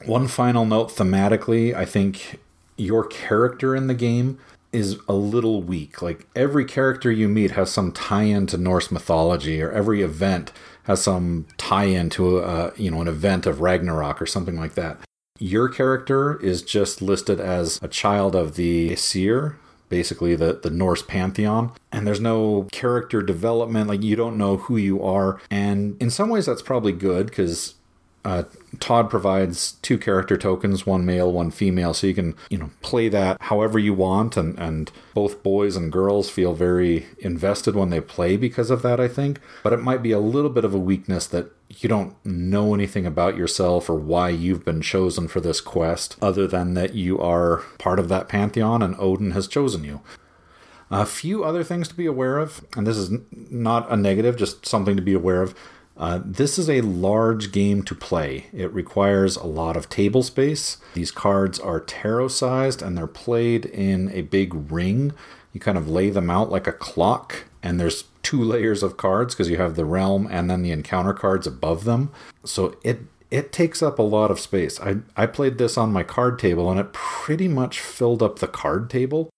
[SPEAKER 3] One final note thematically, I think your character in the game is a little weak. Like every character you meet has some tie-in to Norse mythology, or every event has some tie-in to a, you know an event of Ragnarok or something like that. Your character is just listed as a child of the Aesir, basically the, the Norse pantheon. And there's no character development, like you don't know who you are. And in some ways, that's probably good because uh, Todd provides two character tokens, one male, one female, so you can you know play that however you want, and and both boys and girls feel very invested when they play because of that. I think, but it might be a little bit of a weakness that you don't know anything about yourself or why you've been chosen for this quest, other than that you are part of that pantheon and Odin has chosen you. A few other things to be aware of, and this is not a negative, just something to be aware of. Uh, this is a large game to play. It requires a lot of table space. These cards are tarot sized and they're played in a big ring. You kind of lay them out like a clock, and there's two layers of cards because you have the realm and then the encounter cards above them. So it it takes up a lot of space. I, I played this on my card table and it pretty much filled up the card table.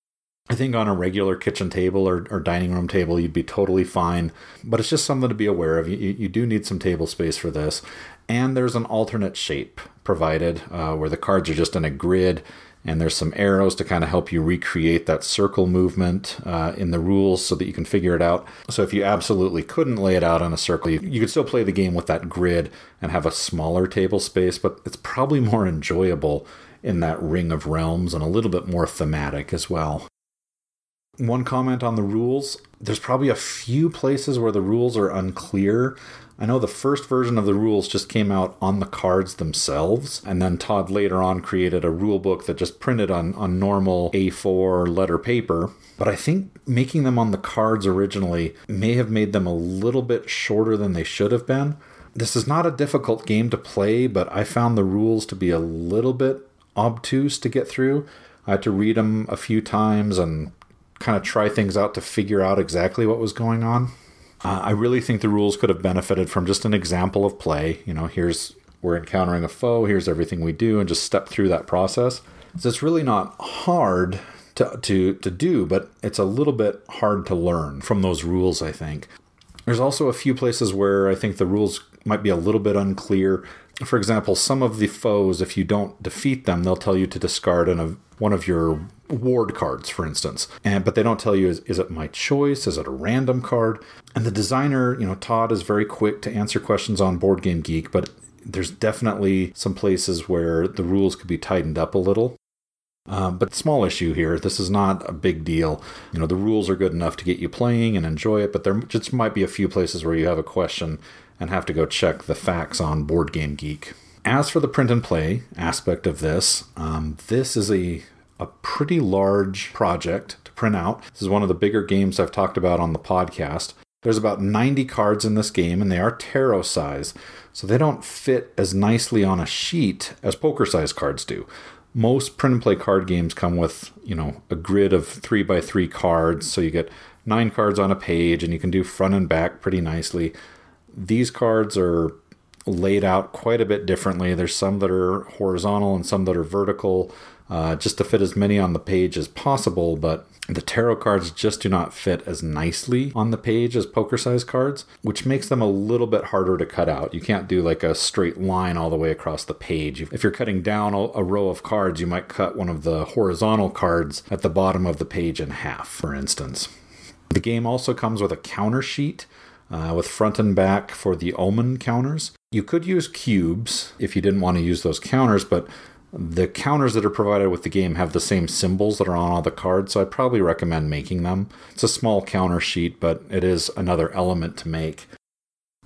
[SPEAKER 3] I think on a regular kitchen table or, or dining room table, you'd be totally fine. But it's just something to be aware of. You, you do need some table space for this. And there's an alternate shape provided uh, where the cards are just in a grid and there's some arrows to kind of help you recreate that circle movement uh, in the rules so that you can figure it out. So if you absolutely couldn't lay it out on a circle, you, you could still play the game with that grid and have a smaller table space, but it's probably more enjoyable in that ring of realms and a little bit more thematic as well. One comment on the rules there's probably a few places where the rules are unclear. I know the first version of the rules just came out on the cards themselves, and then Todd later on created a rule book that just printed on, on normal A4 letter paper. But I think making them on the cards originally may have made them a little bit shorter than they should have been. This is not a difficult game to play, but I found the rules to be a little bit obtuse to get through. I had to read them a few times and kind of try things out to figure out exactly what was going on. Uh, I really think the rules could have benefited from just an example of play. You know, here's we're encountering a foe, here's everything we do, and just step through that process. So it's really not hard to, to, to do, but it's a little bit hard to learn from those rules, I think. There's also a few places where I think the rules might be a little bit unclear. For example, some of the foes, if you don't defeat them, they'll tell you to discard an, one of your ward cards, for instance. And but they don't tell you is, is it my choice? Is it a random card? And the designer, you know, Todd is very quick to answer questions on Board Game Geek, but there's definitely some places where the rules could be tightened up a little. Um, but small issue here. This is not a big deal. You know, the rules are good enough to get you playing and enjoy it, but there just might be a few places where you have a question and have to go check the facts on Board Game Geek. As for the print and play aspect of this, um, this is a a pretty large project to print out. This is one of the bigger games I've talked about on the podcast. There's about 90 cards in this game, and they are tarot size, so they don't fit as nicely on a sheet as poker size cards do. Most print and play card games come with, you know, a grid of three by three cards, so you get nine cards on a page, and you can do front and back pretty nicely. These cards are laid out quite a bit differently. There's some that are horizontal and some that are vertical uh, just to fit as many on the page as possible, but the tarot cards just do not fit as nicely on the page as poker size cards, which makes them a little bit harder to cut out. You can't do like a straight line all the way across the page. If you're cutting down a row of cards, you might cut one of the horizontal cards at the bottom of the page in half, for instance. The game also comes with a counter sheet uh, with front and back for the omen counters. You could use cubes if you didn't want to use those counters, but the counters that are provided with the game have the same symbols that are on all the cards, so I probably recommend making them. It's a small counter sheet, but it is another element to make.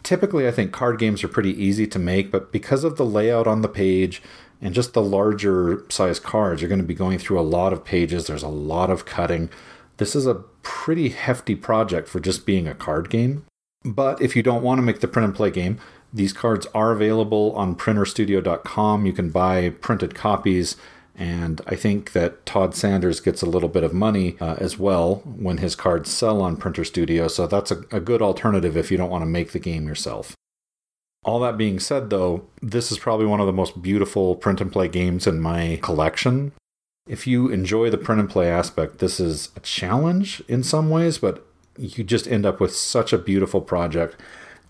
[SPEAKER 3] Typically, I think card games are pretty easy to make, but because of the layout on the page and just the larger size cards, you're going to be going through a lot of pages. There's a lot of cutting. This is a pretty hefty project for just being a card game. But if you don't want to make the print and play game, these cards are available on printerstudio.com. You can buy printed copies, and I think that Todd Sanders gets a little bit of money uh, as well when his cards sell on Printer Studio, so that's a, a good alternative if you don't want to make the game yourself. All that being said, though, this is probably one of the most beautiful print and play games in my collection. If you enjoy the print and play aspect, this is a challenge in some ways, but you just end up with such a beautiful project.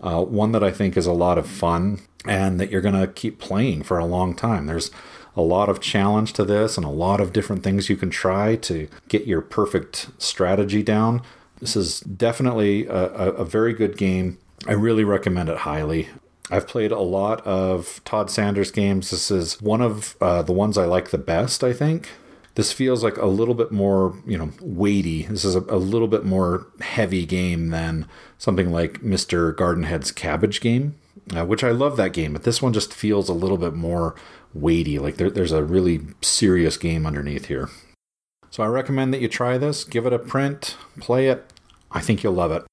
[SPEAKER 3] Uh, one that I think is a lot of fun and that you're going to keep playing for a long time. There's a lot of challenge to this and a lot of different things you can try to get your perfect strategy down. This is definitely a, a, very good game. I really recommend it highly. I've played a lot of Todd Sanders games. This is one of uh, the ones I like the best, I think. This feels like a little bit more, you know, weighty. This is a, a little bit more heavy game than something like Mr. Gardenhead's Cabbage game, uh, which I love that game, but this one just feels a little bit more weighty. Like there, there's a really serious game underneath here. So I recommend that you try this, give it a print, play it. I think you'll love it.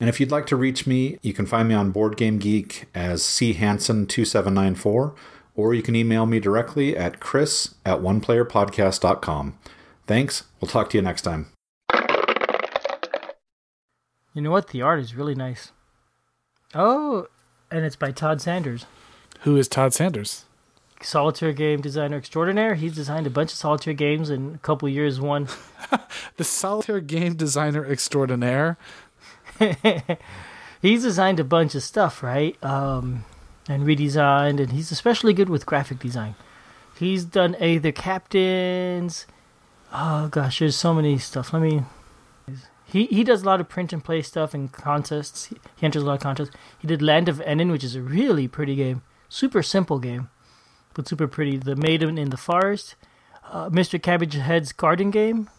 [SPEAKER 3] And if you'd like to reach me, you can find me on Board Game Geek as C Hansen2794, or you can email me directly at chris at oneplayerpodcast.com. Thanks. We'll talk to you next time.
[SPEAKER 2] You know what? The art is really nice. Oh, and it's by Todd Sanders,
[SPEAKER 1] Who is Todd Sanders?
[SPEAKER 2] solitaire game designer extraordinaire. He's designed a bunch of solitaire games in a couple years. One,
[SPEAKER 1] The solitaire game designer extraordinaire.
[SPEAKER 2] he's designed a bunch of stuff, right? Um, and redesigned, and he's especially good with graphic design. He's done Aether Captains. Oh gosh, there's so many stuff. Let me. He he does a lot of print and play stuff and contests. He, he enters a lot of contests. He did Land of Enin, which is a really pretty game, super simple game, but super pretty. The Maiden in the Forest, uh, Mr. Cabbage Head's garden game.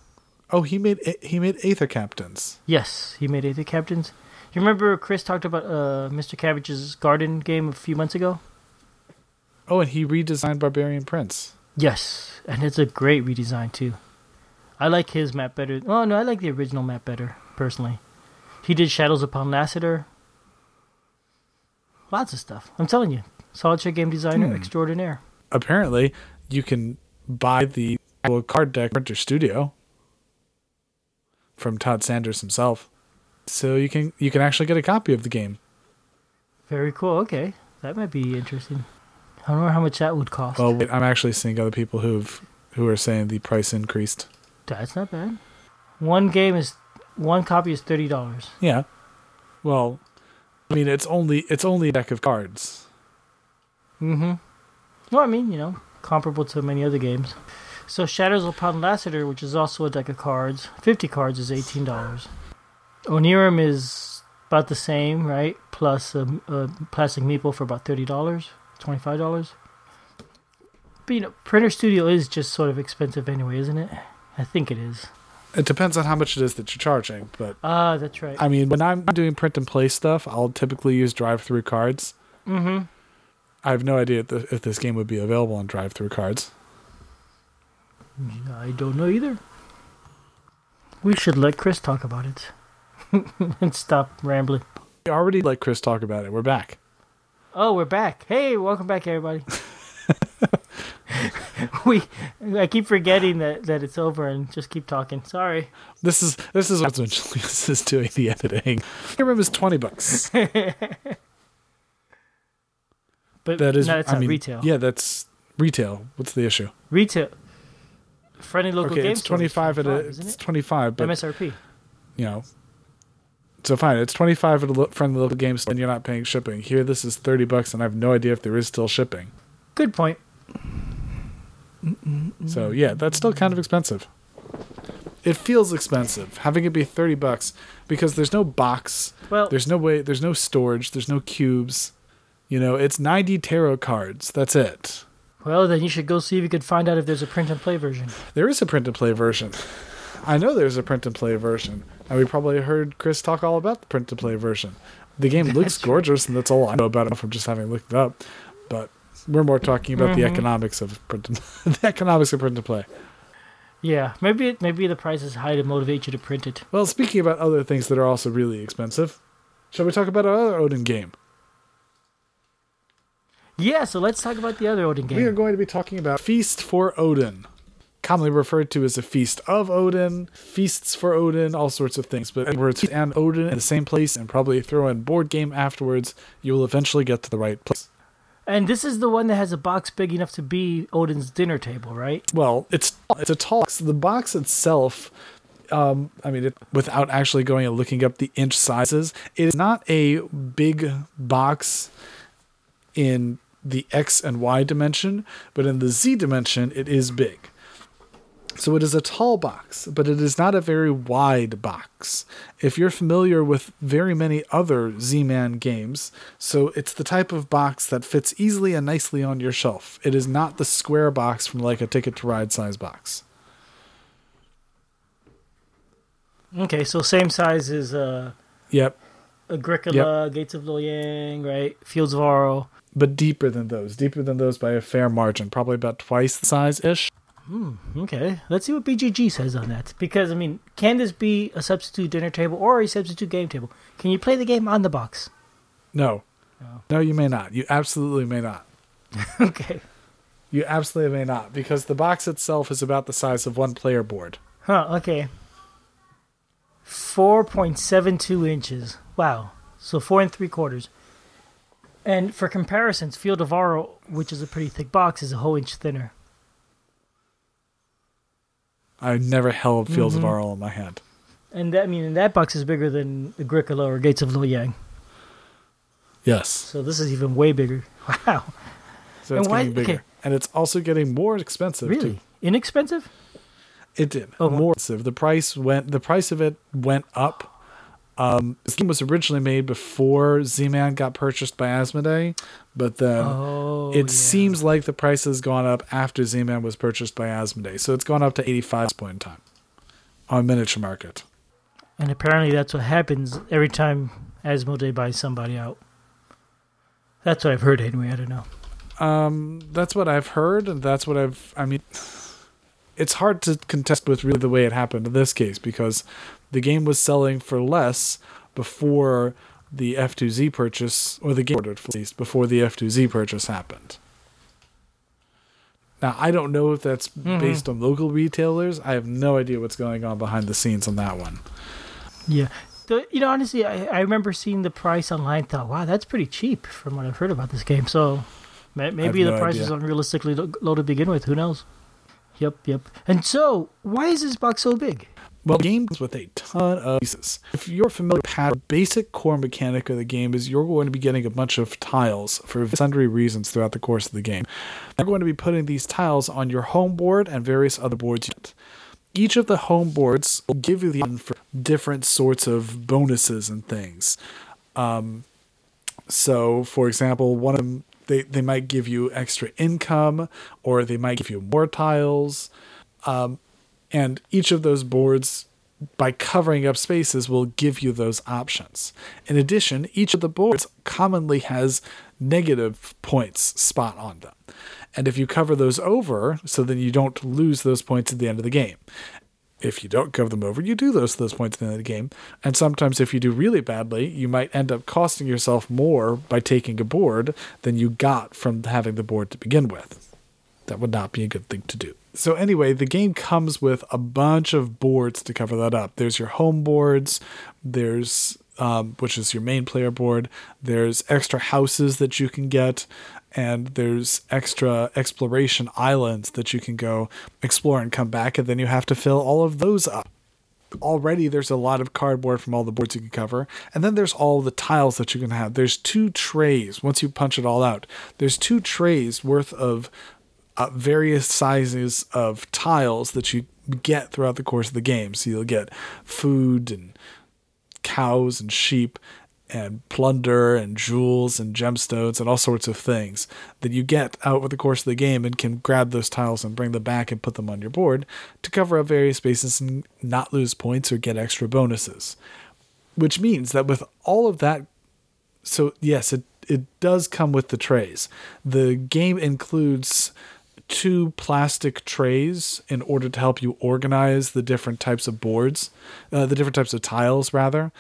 [SPEAKER 1] Oh, he made he made Aether Captains.
[SPEAKER 2] Yes, he made Aether Captains. You remember Chris talked about uh, Mr. Cabbage's garden game a few months ago?
[SPEAKER 1] Oh, and he redesigned Barbarian Prince.
[SPEAKER 2] Yes, and it's a great redesign too. I like his map better. Oh no, I like the original map better personally. He did Shadows upon Lassadar. Lots of stuff. I'm telling you, solitaire game designer
[SPEAKER 1] Hmm.
[SPEAKER 2] extraordinaire.
[SPEAKER 1] Apparently, you can buy the card deck printer studio from Todd Sanders himself. So you can you can actually get a copy of the game.
[SPEAKER 2] Very cool. Okay, that might be interesting. I don't know how much that would cost.
[SPEAKER 1] Well, wait, I'm actually seeing other people who've who are saying the price increased.
[SPEAKER 2] That's not bad. One game is one copy is thirty dollars.
[SPEAKER 1] Yeah. Well, I mean, it's only it's only a deck of cards.
[SPEAKER 2] Mm-hmm. Well, I mean, you know, comparable to many other games. So Shadows upon Lassadar, which is also a deck of cards, fifty cards is eighteen dollars. Onirim is about the same, right? Plus a, a plastic meeple for about thirty dollars, twenty five dollars. But you know, Printer Studio is just sort of expensive anyway, isn't it? I think it is.
[SPEAKER 1] It depends on how much it is that you're charging, but
[SPEAKER 2] Ah, that's right.
[SPEAKER 1] I mean, when I'm doing print and play stuff, I'll typically use DriveThruCards.
[SPEAKER 2] mm-hmm.
[SPEAKER 1] I have no idea if, if this game would be available on DriveThruCards.
[SPEAKER 2] I don't know either. We should let Chris talk about it and stop rambling.
[SPEAKER 1] We already let Chris talk about it. We're back.
[SPEAKER 2] Oh, we're back. Hey, welcome back, everybody. we, I keep forgetting that, that it's over and just keep talking. Sorry.
[SPEAKER 1] This is this is when Julius is doing the editing. Your room is twenty bucks.
[SPEAKER 2] But
[SPEAKER 1] That is,
[SPEAKER 2] no, it's
[SPEAKER 1] I
[SPEAKER 2] not
[SPEAKER 1] mean,
[SPEAKER 2] retail.
[SPEAKER 1] Yeah, that's retail. What's the issue?
[SPEAKER 2] Retail. Friendly local
[SPEAKER 1] okay,
[SPEAKER 2] game
[SPEAKER 1] it's twenty five at a
[SPEAKER 2] 25,
[SPEAKER 1] it's twenty five, but
[SPEAKER 2] MSRP.
[SPEAKER 1] you know. So fine, it's twenty five at a friendly local game store, and you're not paying shipping. Here, this is thirty bucks, and I have no idea if there is still shipping.
[SPEAKER 2] Good point.
[SPEAKER 1] So yeah, that's still kind of expensive. It feels expensive having it be thirty bucks because there's no box,
[SPEAKER 2] Well,
[SPEAKER 1] there's no way, there's no storage, there's no cubes. You know, it's ninety tarot cards. That's it.
[SPEAKER 2] well, then you should go see if you could find out if there's a print and play version.
[SPEAKER 1] There is a print and play version. I know there's a print and play version, and we probably heard Chris talk all about the print to play version. The game looks gorgeous, and that's all I know about it from just having looked it up. But we're more talking about the
[SPEAKER 2] Mhm.
[SPEAKER 1] economics of print the economics of print and play.
[SPEAKER 2] Yeah, maybe it, maybe the price is high to motivate you to print it.
[SPEAKER 1] Well, speaking about other things that are also really expensive, shall we talk about our other Odin game?
[SPEAKER 2] Yeah, so let's talk about the other Odin game.
[SPEAKER 1] We are going to be talking about Feast for Odin, commonly referred to as a feast of Odin, feasts for Odin, all sorts of things. But it's and Odin in the same place and probably throw in board game afterwards, you will eventually get to the right place.
[SPEAKER 2] And this is the one that has a box big enough to be Odin's dinner table, right?
[SPEAKER 1] Well, it's it's a tall. The box itself um, I mean, it, without actually going and looking up the inch sizes, it is not a big box in the X and Y dimension, but in the Z dimension, it is big. So it is a tall box, but it is not a very wide box. If you're familiar with very many other Z Man games, so it's the type of box that fits easily and nicely on your shelf. It is not the square box from like a Ticket to Ride size box.
[SPEAKER 2] Okay, so same size as uh,
[SPEAKER 1] Yep.
[SPEAKER 2] Agricola, Gates of Loyang, right? Fields of Aro.
[SPEAKER 1] but deeper than those, deeper than those by a fair margin, probably about twice the size ish.
[SPEAKER 2] Hmm, okay, let's see what BGG says on that. Because I mean, can this be a substitute dinner table or a substitute game table? Can you play the game on the box?
[SPEAKER 1] No, oh. no, you may not. You absolutely may not.
[SPEAKER 2] okay.
[SPEAKER 1] You absolutely may not because the box itself is about the size of one player board.
[SPEAKER 2] Huh. Okay. Four point seven two inches. Wow. So four and three quarters. And for comparisons, Field of Aro, which is a pretty thick box, is a whole inch thinner.
[SPEAKER 1] I never held Fields of mm-hmm. Arle in my hand.
[SPEAKER 2] And that, I mean, and that box is bigger than Agricola or Gates of Loyang.
[SPEAKER 1] Yes,
[SPEAKER 2] So this is even way bigger. Wow.
[SPEAKER 1] so
[SPEAKER 2] And
[SPEAKER 1] it's
[SPEAKER 2] why-
[SPEAKER 1] getting bigger,
[SPEAKER 2] okay.
[SPEAKER 1] and it's also getting more expensive.
[SPEAKER 2] Really?
[SPEAKER 1] Too.
[SPEAKER 2] Inexpensive?
[SPEAKER 1] It did
[SPEAKER 2] Oh,
[SPEAKER 1] more expensive. The price went. The price of it went up. Um, this game was originally made before Z-Man got purchased by Asmodee, but then
[SPEAKER 2] Oh.
[SPEAKER 1] it
[SPEAKER 2] yeah.
[SPEAKER 1] seems like the price has gone up after Z-Man was purchased by Asmodee. So it's gone up to 85 at this point in time on miniature market.
[SPEAKER 2] And apparently that's what happens every time Asmodee buys somebody out. That's what I've heard anyway. I don't know.
[SPEAKER 1] Um, that's what I've heard, and that's what I've. I mean, it's hard to contest with really the way it happened in this case because the game was selling for less before the F2Z purchase, or the game ordered for at least before the F2Z purchase happened. Now I don't know if that's mm-hmm. based on local retailers. I have no idea what's going on behind the scenes on that one.
[SPEAKER 2] Yeah. The, you know, honestly, I, I remember seeing the price online. Thought, wow, that's pretty cheap from what I've heard about this game. So may- maybe
[SPEAKER 1] no
[SPEAKER 2] the price
[SPEAKER 1] idea.
[SPEAKER 2] is unrealistically low to begin with. Who knows? Yep, yep. And so, why is this box so big?
[SPEAKER 1] Well, the game comes with a ton of pieces. If you're familiar with the basic core mechanic of the game is you're going to be getting a bunch of tiles for sundry reasons throughout the course of the game. You're going to be putting these tiles on your home board and various other boards. Each of the home boards will give you the option for different sorts of bonuses and things. Um, so, for example, one of them they, they might give you extra income, or they might give you more tiles. Um, and each of those boards, by covering up spaces, will give you those options. In addition, each of the boards commonly has negative points spot on them. And if you cover those over, so then you don't lose those points at the end of the game. If you don't cover them over, you do lose those points at the end of the game. And sometimes, if you do really badly, you might end up costing yourself more by taking a board than you got from having the board to begin with. That would not be a good thing to do. So, anyway, the game comes with a bunch of boards to cover that up. There's your home boards, there's, um, which is your main player board, there's extra houses that you can get, and there's extra exploration islands that you can go explore and come back, and then you have to fill all of those up already there's a lot of cardboard from all the boards you can cover and then there's all the tiles that you can have there's two trays once you punch it all out there's two trays worth of uh, various sizes of tiles that you get throughout the course of the game so you'll get food and cows and sheep and plunder and jewels and gemstones and all sorts of things that you get out with the course of the game and can grab those tiles and bring them back and put them on your board to cover up various spaces and not lose points or get extra bonuses. Which means that with all of that, so yes, it, it does come with the trays. The game includes two plastic trays in order to help you organize the different types of boards, uh, the different types of tiles, rather.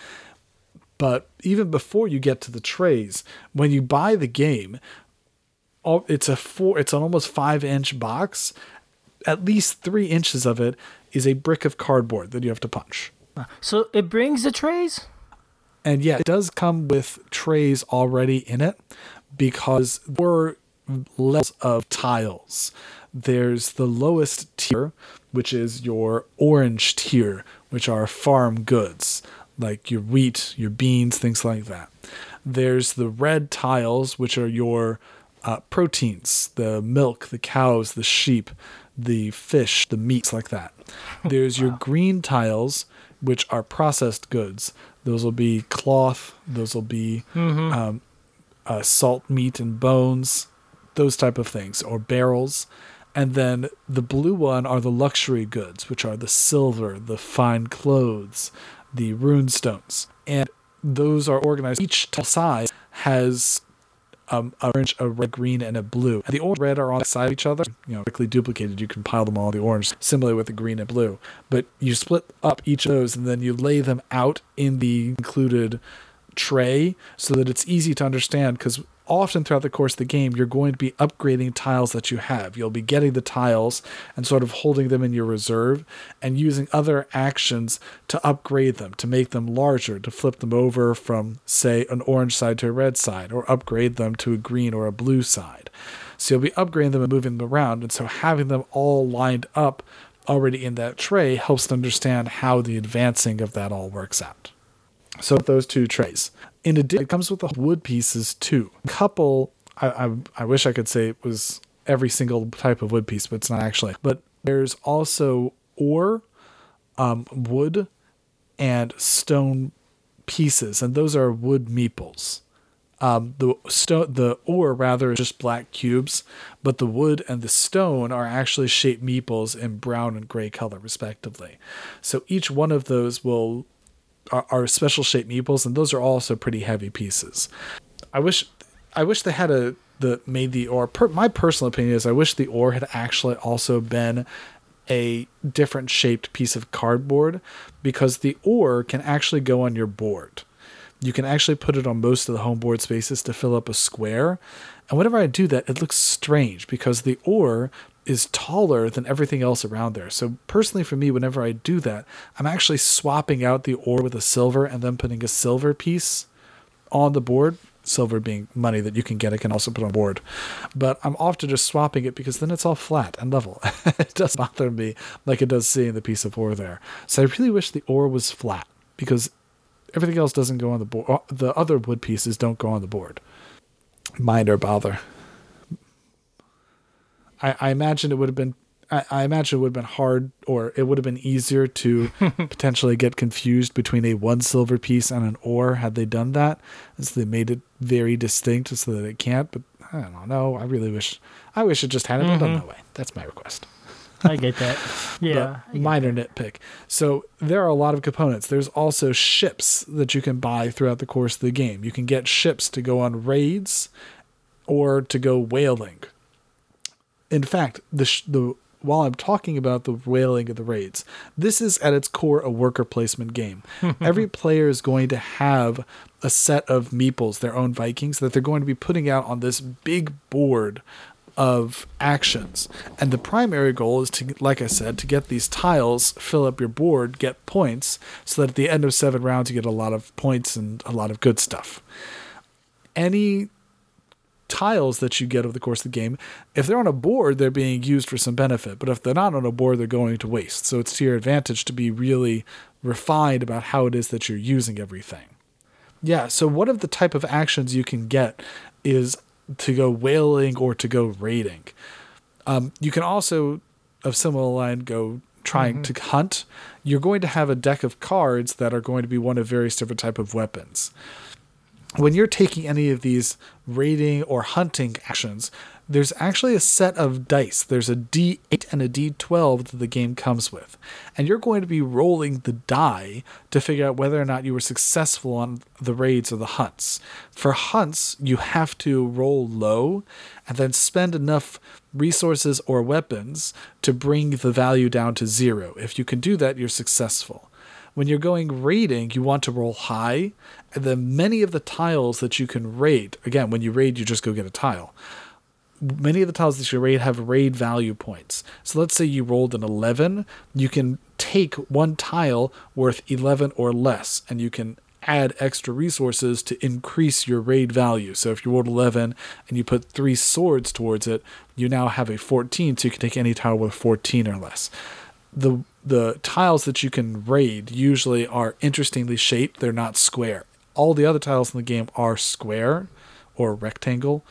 [SPEAKER 1] But even before you get to the trays, when you buy the game, all, it's a four, it's an almost five inch box. at least three inches of it is a brick of cardboard that you have to punch.
[SPEAKER 2] So it brings the trays.
[SPEAKER 1] And yeah, it does come with trays already in it because are levels of tiles. There's the lowest tier, which is your orange tier, which are farm goods like your wheat, your beans, things like that. There's the red tiles, which are your uh, proteins, the milk, the cows, the sheep, the fish, the meats, like that. There's wow. your green tiles, which are processed goods. Those will be cloth, those will be mm-hmm. um, uh, salt meat and bones, those type of things, or barrels. And then the blue one are the luxury goods, which are the silver, the fine clothes, the rune stones. And those are organized. Each size has um, a orange, a red, green, and a blue. And the orange and red are on the side of each other, you know, quickly duplicated. You can pile them all the orange, similarly with the green and blue. But you split up each of those and then you lay them out in the included tray so that it's easy to understand because often throughout the course of the game, you're going to be upgrading tiles that you have. You'll be getting the tiles and sort of holding them in your reserve and using other actions to upgrade them, to make them larger, to flip them over from, say, an orange side to a red side, or upgrade them to a green or a blue side. So you'll be upgrading them and moving them around. And so having them all lined up already in that tray helps to understand how the advancing of that all works out. So those two trays. In addition, it comes with the wood pieces too. A couple, I, I, I wish I could say it was every single type of wood piece, but it's not actually. But there's also ore, um, wood, and stone pieces, and those are wood meeples. Um, the stone, the ore rather is just black cubes, but the wood and the stone are actually shaped meeples in brown and gray color, respectively. So each one of those will are, special shaped meeples, and those are also pretty heavy pieces. I wish I wish they had a the made the ore. Per, my personal opinion is I wish the ore had actually also been a different shaped piece of cardboard because the ore can actually go on your board. You can actually put it on most of the home board spaces to fill up a square. And whenever I do that, it looks strange because the ore is taller than everything else around there. So personally for me, whenever I do that, I'm actually swapping out the ore with a silver and then putting a silver piece on the board. Silver being money that you can get, it can also put on board. But I'm often just swapping it because then it's all flat and level. it doesn't bother me like it does seeing the piece of ore there. So I really wish the ore was flat because everything else doesn't go on the board. Uh, the other wood pieces don't go on the board. Mind or bother. I, I imagine it would have been I, I imagine it would have been hard or it would have been easier to potentially get confused between a one silver piece and an ore had they done that. So they made it very distinct so that it can't, but I don't know. I really wish I wish it just hadn't mm-hmm. been done mm-hmm. that way. That's my request.
[SPEAKER 2] I get that. Yeah.
[SPEAKER 1] minor that. nitpick. So there are a lot of components. There's also ships that you can buy throughout the course of the game. You can get ships to go on raids or to go whaling in fact, the sh- the while I'm talking about the whaling of the raids, this is at its core a worker placement game. Every player is going to have a set of meeples, their own Vikings, that they're going to be putting out on this big board of actions. And the primary goal is to, like I said, to get these tiles, fill up your board, get points, so that at the end of seven rounds you get a lot of points and a lot of good stuff. Any tiles that you get over the course of the game. If they're on a board, they're being used for some benefit, but if they're not on a board, they're going to waste. So it's to your advantage to be really refined about how it is that you're using everything. Yeah, so one of the type of actions you can get is to go whaling or to go raiding. Um, you can also, of similar line, go trying mm-hmm. to hunt. You're going to have a deck of cards that are going to be one of various different type of weapons when you're taking any of these raiding or hunting actions, there's actually a set of dice. There's a D8 and a D12 that the game comes with. And you're going to be rolling the die to figure out whether or not you were successful on the raids or the hunts. For hunts, you have to roll low and then spend enough resources or weapons to bring the value down to zero. If you can do that, you're successful. When you're going raiding, you want to roll high, and then many of the tiles that you can raid, again, when you raid, you just go get a tile. many of the tiles that you raid have raid value points. So let's say you rolled an 11, you can take one tile worth 11 or less, and you can add extra resources to increase your raid value. So if you rolled 11 and you put three swords towards it, you now have a 14, so you can take any tile with 14 or less. The the tiles that you can raid usually are interestingly shaped. They're not square. All the other tiles in the game are square or rectangle,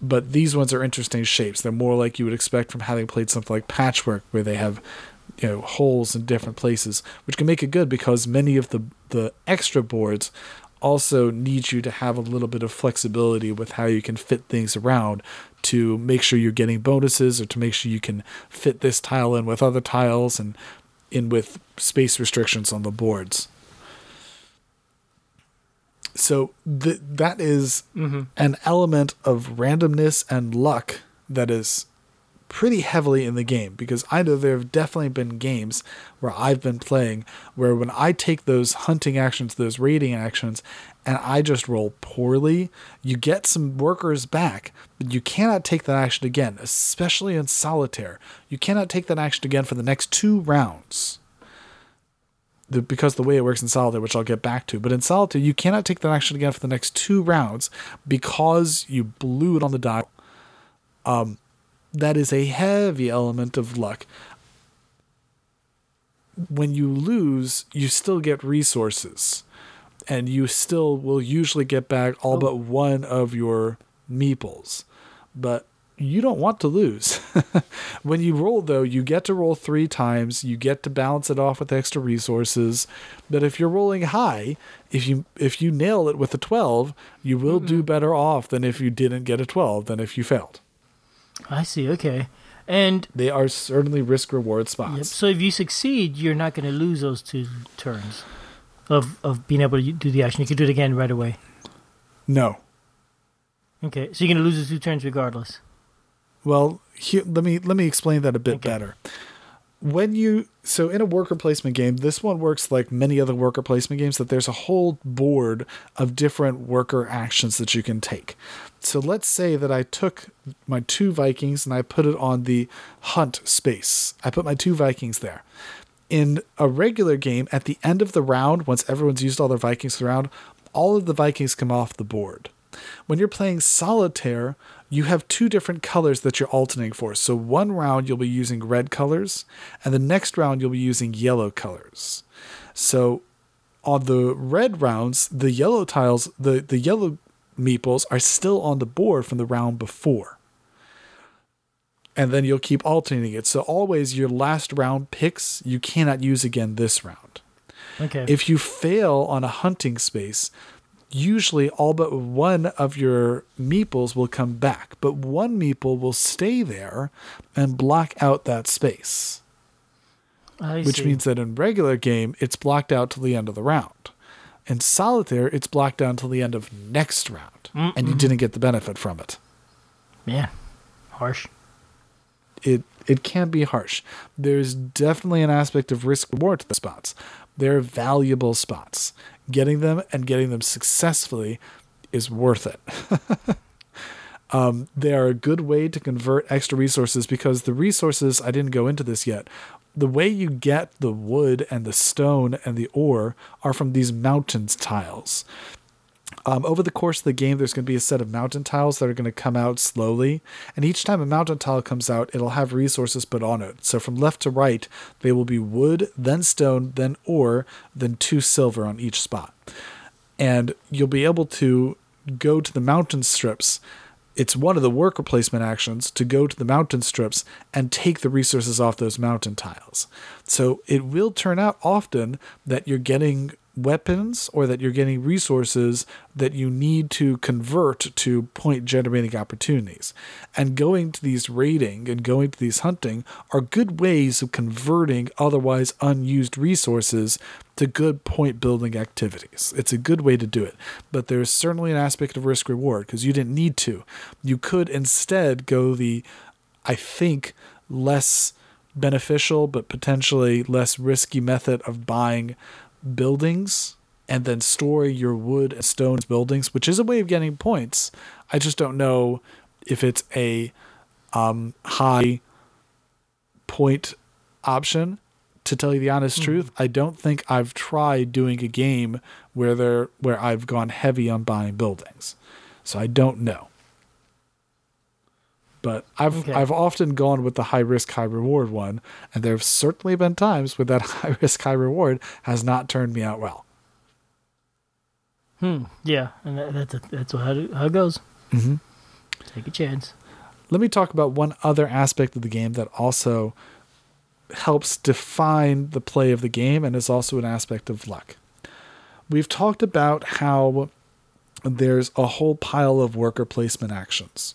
[SPEAKER 1] but these ones are interesting shapes. They're more like you would expect from having played something like Patchwork, where they have you know holes in different places, which can make it good because many of the the extra boards also need you to have a little bit of flexibility with how you can fit things around to make sure you're getting bonuses or to make sure you can fit this tile in with other tiles and in with space restrictions on the boards. So th- that is mm-hmm. an element of randomness and luck that is pretty heavily in the game because I know there have definitely been games where I've been playing where when I take those hunting actions, those raiding actions, and I just roll poorly, you get some workers back, but you cannot take that action again, especially in solitaire. You cannot take that action again for the next two rounds. The, because the way it works in solitaire, which I'll get back to, but in solitaire, you cannot take that action again for the next two rounds because you blew it on the die um, that is a heavy element of luck. When you lose, you still get resources, and you still will usually get back all oh. but one of your meeples. But you don't want to lose. when you roll, though, you get to roll three times. You get to balance it off with extra resources. But if you're rolling high, if you if you nail it with a twelve, you will do better off than if you didn't get a twelve than if you failed.
[SPEAKER 2] I see. Okay. And
[SPEAKER 1] They are certainly risk reward spots.
[SPEAKER 2] yep, so if you succeed, you're not going to lose those two turns of of being able to do the action. You can do it again right away.
[SPEAKER 1] No.
[SPEAKER 2] Okay. So you're going to lose the two turns regardless.
[SPEAKER 1] Well, here, let me let me explain that a bit
[SPEAKER 2] Okay.
[SPEAKER 1] better. When you so in a worker placement game, this one works like many other worker placement games that there's a whole board of different worker actions that you can take. So let's say that I took my two Vikings and I put it on the hunt space. I put my two Vikings there. In a regular game, at the end of the round, once everyone's used all their Vikings for the round, all of the Vikings come off the board. When you're playing solitaire, you have two different colors that you're alternating for. So one round you'll be using red colors, and the next round you'll be using yellow colors. So on the red rounds, the yellow tiles, the, the yellow meeples are still on the board from the round before. And then you'll keep alternating it. So always your last round picks you cannot use again this round.
[SPEAKER 2] Okay.
[SPEAKER 1] If you fail on a hunting space, usually all but one of your meeples will come back, but one meeple will stay there and block out that space.
[SPEAKER 2] I
[SPEAKER 1] Which
[SPEAKER 2] see.
[SPEAKER 1] means that in regular game, it's blocked out till the end of the round. In solitaire, it's blocked out until the end of next round, and you didn't get the benefit from it.
[SPEAKER 2] Yeah, harsh.
[SPEAKER 1] it it can be harsh. There's definitely an aspect of risk reward to the spots. They're valuable spots. Getting them and getting them successfully is worth it. um, they are a good way to convert extra resources because the resources I didn't go into this yet. The way you get the wood and the stone and the ore are from these mountains tiles. Um, over the course of the game, there's going to be a set of mountain tiles that are going to come out slowly. And each time a mountain tile comes out, it'll have resources put on it. So from left to right, they will be wood, then stone, then ore, then two silver on each spot. And you'll be able to go to the mountain strips. It's one of the worker placement actions to go to the mountain strips and take the resources off those mountain tiles. So it will turn out often that you're getting weapons or that you're getting resources that you need to convert to point generating opportunities. And going to these raiding and going to these hunting are good ways of converting otherwise unused resources to good point building activities. It's a good way to do it. But there's certainly an aspect of risk reward because you didn't need to. You could instead go the, I think, less beneficial but potentially less risky method of buying buildings and then store your wood and stone buildings, which is a way of getting points. I just don't know if it's a um, high point option. To tell you the honest truth, I don't think I've tried doing a game where there where I've gone heavy on buying buildings, so I don't know. But I've
[SPEAKER 2] Okay.
[SPEAKER 1] I've often gone with the high risk high reward one, and there have certainly been times where that high risk high reward has not turned me out well.
[SPEAKER 2] Hmm. Yeah, and that, that's that's how it, how it goes.
[SPEAKER 1] Mm-hmm.
[SPEAKER 2] Take a chance.
[SPEAKER 1] let me talk about one other aspect of the game that also helps define the play of the game and is also an aspect of luck. We've talked about how there's a whole pile of worker placement actions.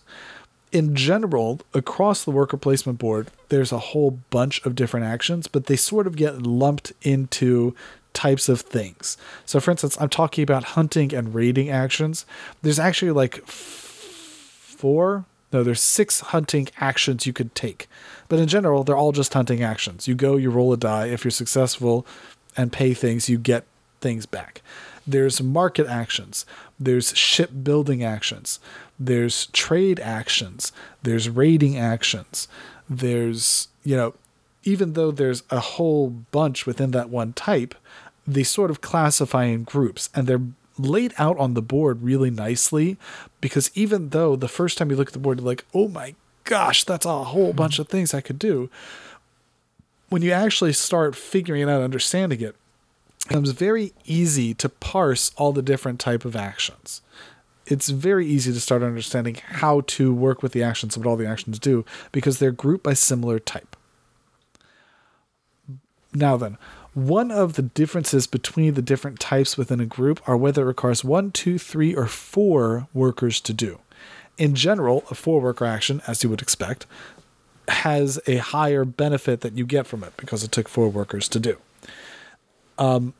[SPEAKER 1] In general, across the worker placement board, there's a whole bunch of different actions, but they sort of get lumped into types of things. So, for instance, I'm talking about hunting and raiding actions. There's actually like four no there's six hunting actions you could take but in general they're all just hunting actions you go you roll a die if you're successful and pay things you get things back there's market actions there's shipbuilding actions there's trade actions there's raiding actions there's you know even though there's a whole bunch within that one type they sort of classify in groups and they're laid out on the board really nicely because even though the first time you look at the board you're like oh my gosh that's a whole mm-hmm. bunch of things i could do when you actually start figuring it out understanding it it becomes very easy to parse all the different type of actions it's very easy to start understanding how to work with the actions what all the actions do because they're grouped by similar type now then, one of the differences between the different types within a group are whether it requires one, two, three, or four workers to do. In general, a four worker action, as you would expect, has a higher benefit that you get from it because it took four workers to do. Um,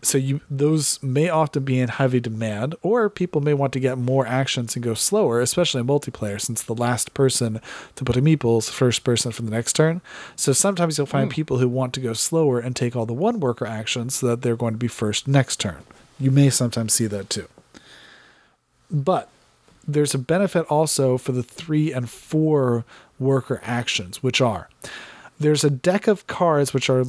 [SPEAKER 1] so you those may often be in heavy demand, or people may want to get more actions and go slower, especially in multiplayer, since the last person to put a meeple is first person for the next turn. So sometimes you'll find people who want to go slower and take all the one worker actions so that they're going to be first next turn. You may sometimes see that too. But there's a benefit also for the three and four worker actions, which are there's a deck of cards which are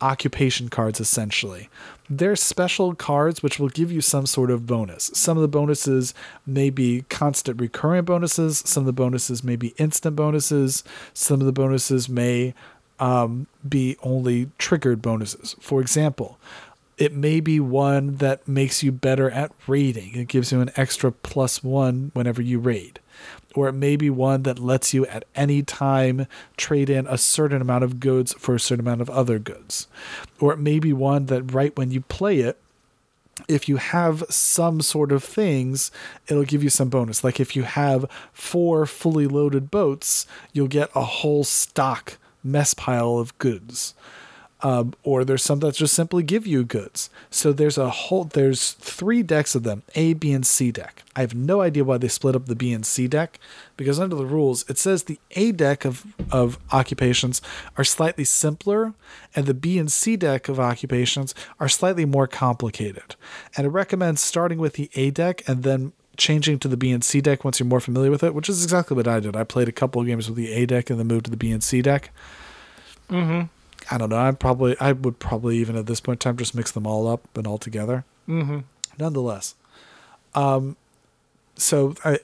[SPEAKER 1] occupation cards essentially. They're special cards which will give you some sort of bonus. Some of the bonuses may be constant recurring bonuses, some of the bonuses may be instant bonuses, some of the bonuses may um, be only triggered bonuses. For example, it may be one that makes you better at raiding. It gives you an extra plus one whenever you raid. Or it may be one that lets you at any time trade in a certain amount of goods for a certain amount of other goods. Or it may be one that right when you play it, if you have some sort of things, it'll give you some bonus. Like if you have four fully loaded boats, you'll get a whole stock mess pile of goods um, or there's some that just simply give you goods. So there's a whole there's three decks of them, A, B, and C deck. I have no idea why they split up the B and C deck, because under the rules it says the A deck of of occupations are slightly simpler, and the B and C deck of occupations are slightly more complicated. And it recommends starting with the A deck and then changing to the B and C deck once you're more familiar with it, which is exactly what I did. I played a couple of games with the A deck and then moved to the B and C deck.
[SPEAKER 2] Mm-hmm.
[SPEAKER 1] I don't know. I'm probably I would probably even at this point in time just mix them all up and all together.
[SPEAKER 2] Mm-hmm.
[SPEAKER 1] Nonetheless, um, so I,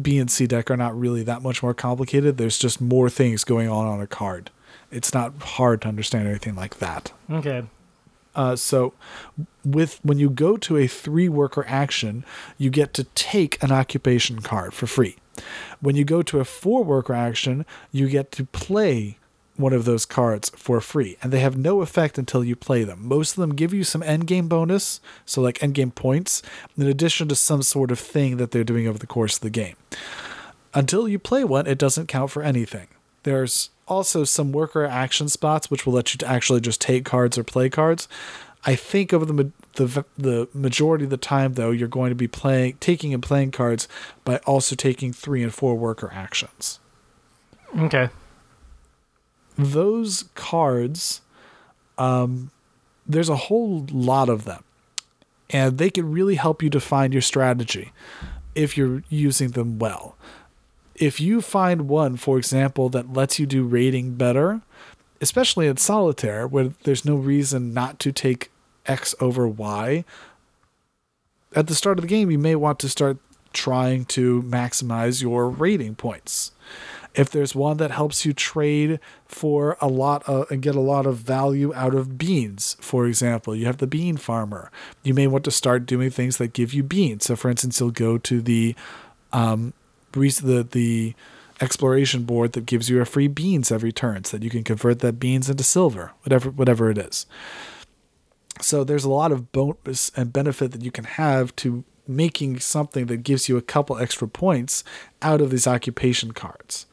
[SPEAKER 1] B and C deck are not really that much more complicated. There's just more things going on on a card. It's not hard to understand anything like that.
[SPEAKER 2] Okay.
[SPEAKER 1] Uh, so, with when you go to a three worker action, you get to take an occupation card for free. When you go to a four worker action, you get to play one of those cards for free, and they have no effect until you play them. Most of them give you some endgame bonus, so like endgame points, in addition to some sort of thing that they're doing over the course of the game. Until you play one, it doesn't count for anything. There's also some worker action spots which will let you to actually just take cards or play cards. I think over the ma- the the majority of the time though, you're going to be playing taking and playing cards by also taking 3 and 4 worker actions.
[SPEAKER 2] Okay.
[SPEAKER 1] Those cards um, there's a whole lot of them and they can really help you define your strategy if you're using them well if you find one, for example, that lets you do raiding better, especially in solitaire, where there's no reason not to take X over Y, at the start of the game, you may want to start trying to maximize your raiding points. If there's one that helps you trade for a lot of, and get a lot of value out of beans, for example, you have the bean farmer. You may want to start doing things that give you beans. So, for instance, you'll go to the um, the the exploration board that gives you a free beans every turn, so that you can convert that beans into silver, whatever whatever it is. So there's a lot of bonus and benefit that you can have to making something that gives you a couple extra points out of these occupation cards.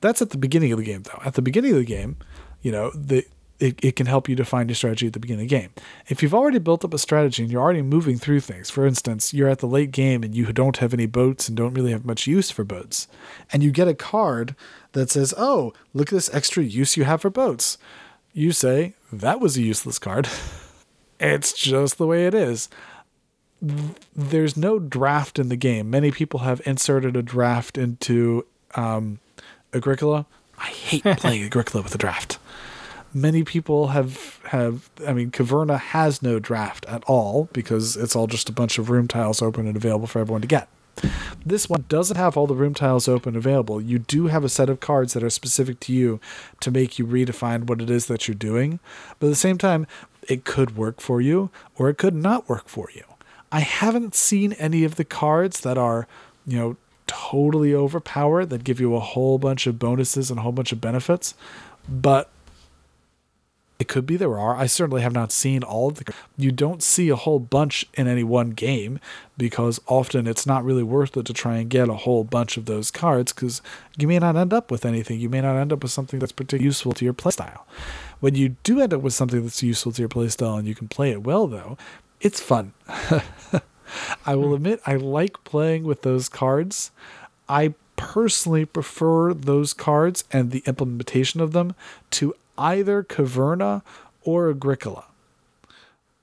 [SPEAKER 1] That's at the beginning of the game, though. At the beginning of the game, you know, the it, it can help you define your strategy at the beginning of the game. If you've already built up a strategy and you're already moving through things, for instance, you're at the late game and you don't have any boats and don't really have much use for boats, and you get a card that says, Oh, look at this extra use you have for boats. You say, That was a useless card. it's just the way it is there's no draft in the game. Many people have inserted a draft into um, Agricola. I hate playing Agricola with a draft. Many people have have. I mean, Caverna has no draft at all because it's all just a bunch of room tiles open and available for everyone to get. This one doesn't have all the room tiles open available. You do have a set of cards that are specific to you to make you redefine what it is that you're doing. But at the same time, it could work for you or it could not work for you. I haven't seen any of the cards that are, you know, totally overpowered that give you a whole bunch of bonuses and a whole bunch of benefits, but it could be there are. I certainly have not seen all of the. You don't see a whole bunch in any one game because often it's not really worth it to try and get a whole bunch of those cards because you may not end up with anything. You may not end up with something that's particularly useful to your playstyle. When you do end up with something that's useful to your playstyle and you can play it well, though, it's fun. I will admit I like playing with those cards. I personally prefer those cards and the implementation of them to either Caverna or Agricola.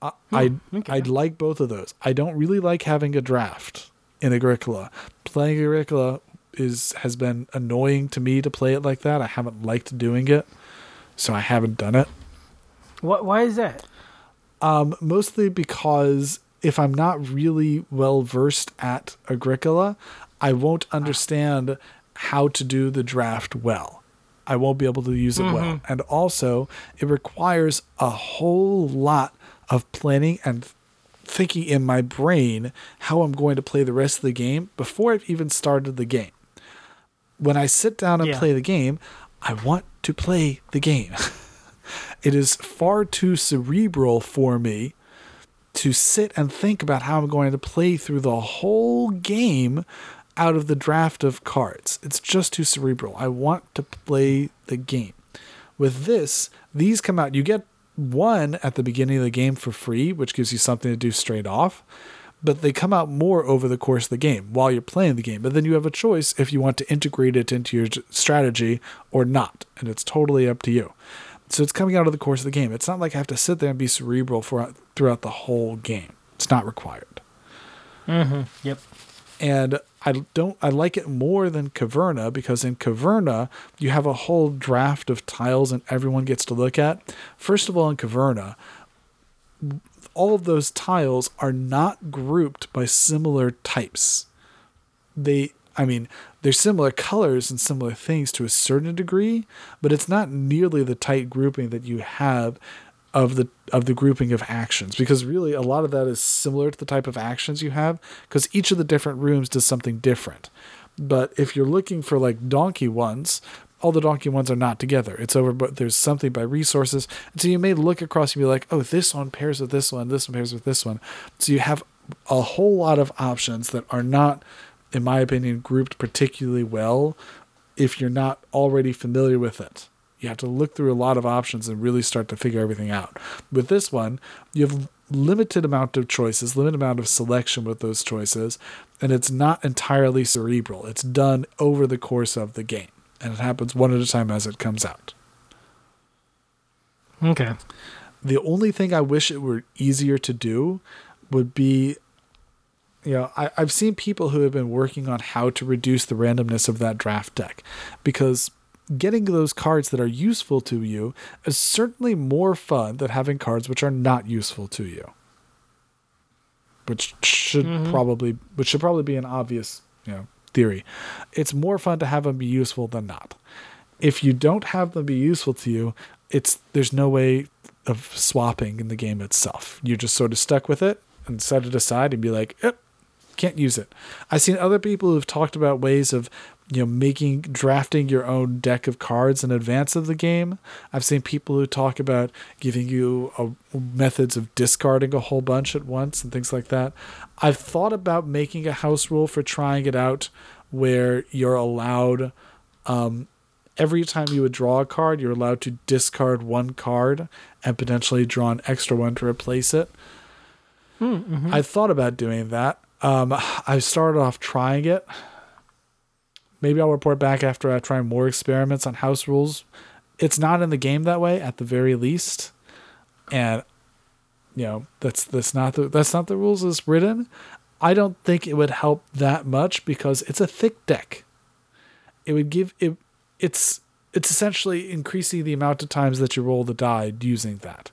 [SPEAKER 1] I, hmm, I'd, okay. I'd like both of those. I don't really like having a draft in Agricola. Playing Agricola is has been annoying to me to play it like that. I haven't liked doing it, so I haven't done it.
[SPEAKER 2] What? Why is that?
[SPEAKER 1] Um, mostly because if I'm not really well versed at Agricola, I won't understand how to do the draft well. I won't be able to use it mm-hmm. well. And also, it requires a whole lot of planning and thinking in my brain how I'm going to play the rest of the game before I've even started the game. When I sit down and yeah. play the game, I want to play the game. it is far too cerebral for me to sit and think about how I'm going to play through the whole game out of the draft of cards. It's just too cerebral. I want to play the game. With this, these come out. You get one at the beginning of the game for free, which gives you something to do straight off. But they come out more over the course of the game while you're playing the game. But then you have a choice if you want to integrate it into your strategy or not. And it's totally up to you. So it's coming out of the course of the game. It's not like I have to sit there and be cerebral for throughout the whole game. It's not required.
[SPEAKER 2] Mm-hmm. Yep.
[SPEAKER 1] And I don't. I like it more than Caverna because in Caverna you have a whole draft of tiles and everyone gets to look at. First of all, in Caverna, all of those tiles are not grouped by similar types. They I mean, they're similar colors and similar things to a certain degree, but it's not nearly the tight grouping that you have of the of the grouping of actions because really a lot of that is similar to the type of actions you have because each of the different rooms does something different. But if you're looking for like donkey ones, all the donkey ones are not together. It's over, but there's something by resources. And so you may look across and be like, oh, this one pairs with this one, this one pairs with this one. So you have a whole lot of options that are not in my opinion, grouped particularly well if you're not already familiar with it. You have to look through a lot of options and really start to figure everything out. With this one, you have limited amount of choices, limited amount of selection with those choices, and it's not entirely cerebral. It's done over the course of the game, and it happens one at a time as it comes out.
[SPEAKER 2] Okay.
[SPEAKER 1] The only thing I wish it were easier to do would be you know, I, I've seen people who have been working on how to reduce the randomness of that draft deck because getting those cards that are useful to you is certainly more fun than having cards which are not useful to you. Which should mm-hmm. probably which should probably be an obvious, you know, theory. It's more fun to have them be useful than not. If you don't have them be useful to you, it's there's no way of swapping in the game itself. You're just sort of stuck with it and set it aside and be like, yep, can't use it. I've seen other people who've talked about ways of you know making drafting your own deck of cards in advance of the game. I've seen people who talk about giving you a, methods of discarding a whole bunch at once and things like that. I've thought about making a house rule for trying it out where you're allowed um, every time you would draw a card, you're allowed to discard one card and potentially draw an extra one to replace it. Hmm, mm-hmm. I thought about doing that. Um, I started off trying it. Maybe I'll report back after I try more experiments on house rules. It's not in the game that way, at the very least, and you know that's that's not the that's not the rules as written. I don't think it would help that much because it's a thick deck. It would give it. It's it's essentially increasing the amount of times that you roll the die using that.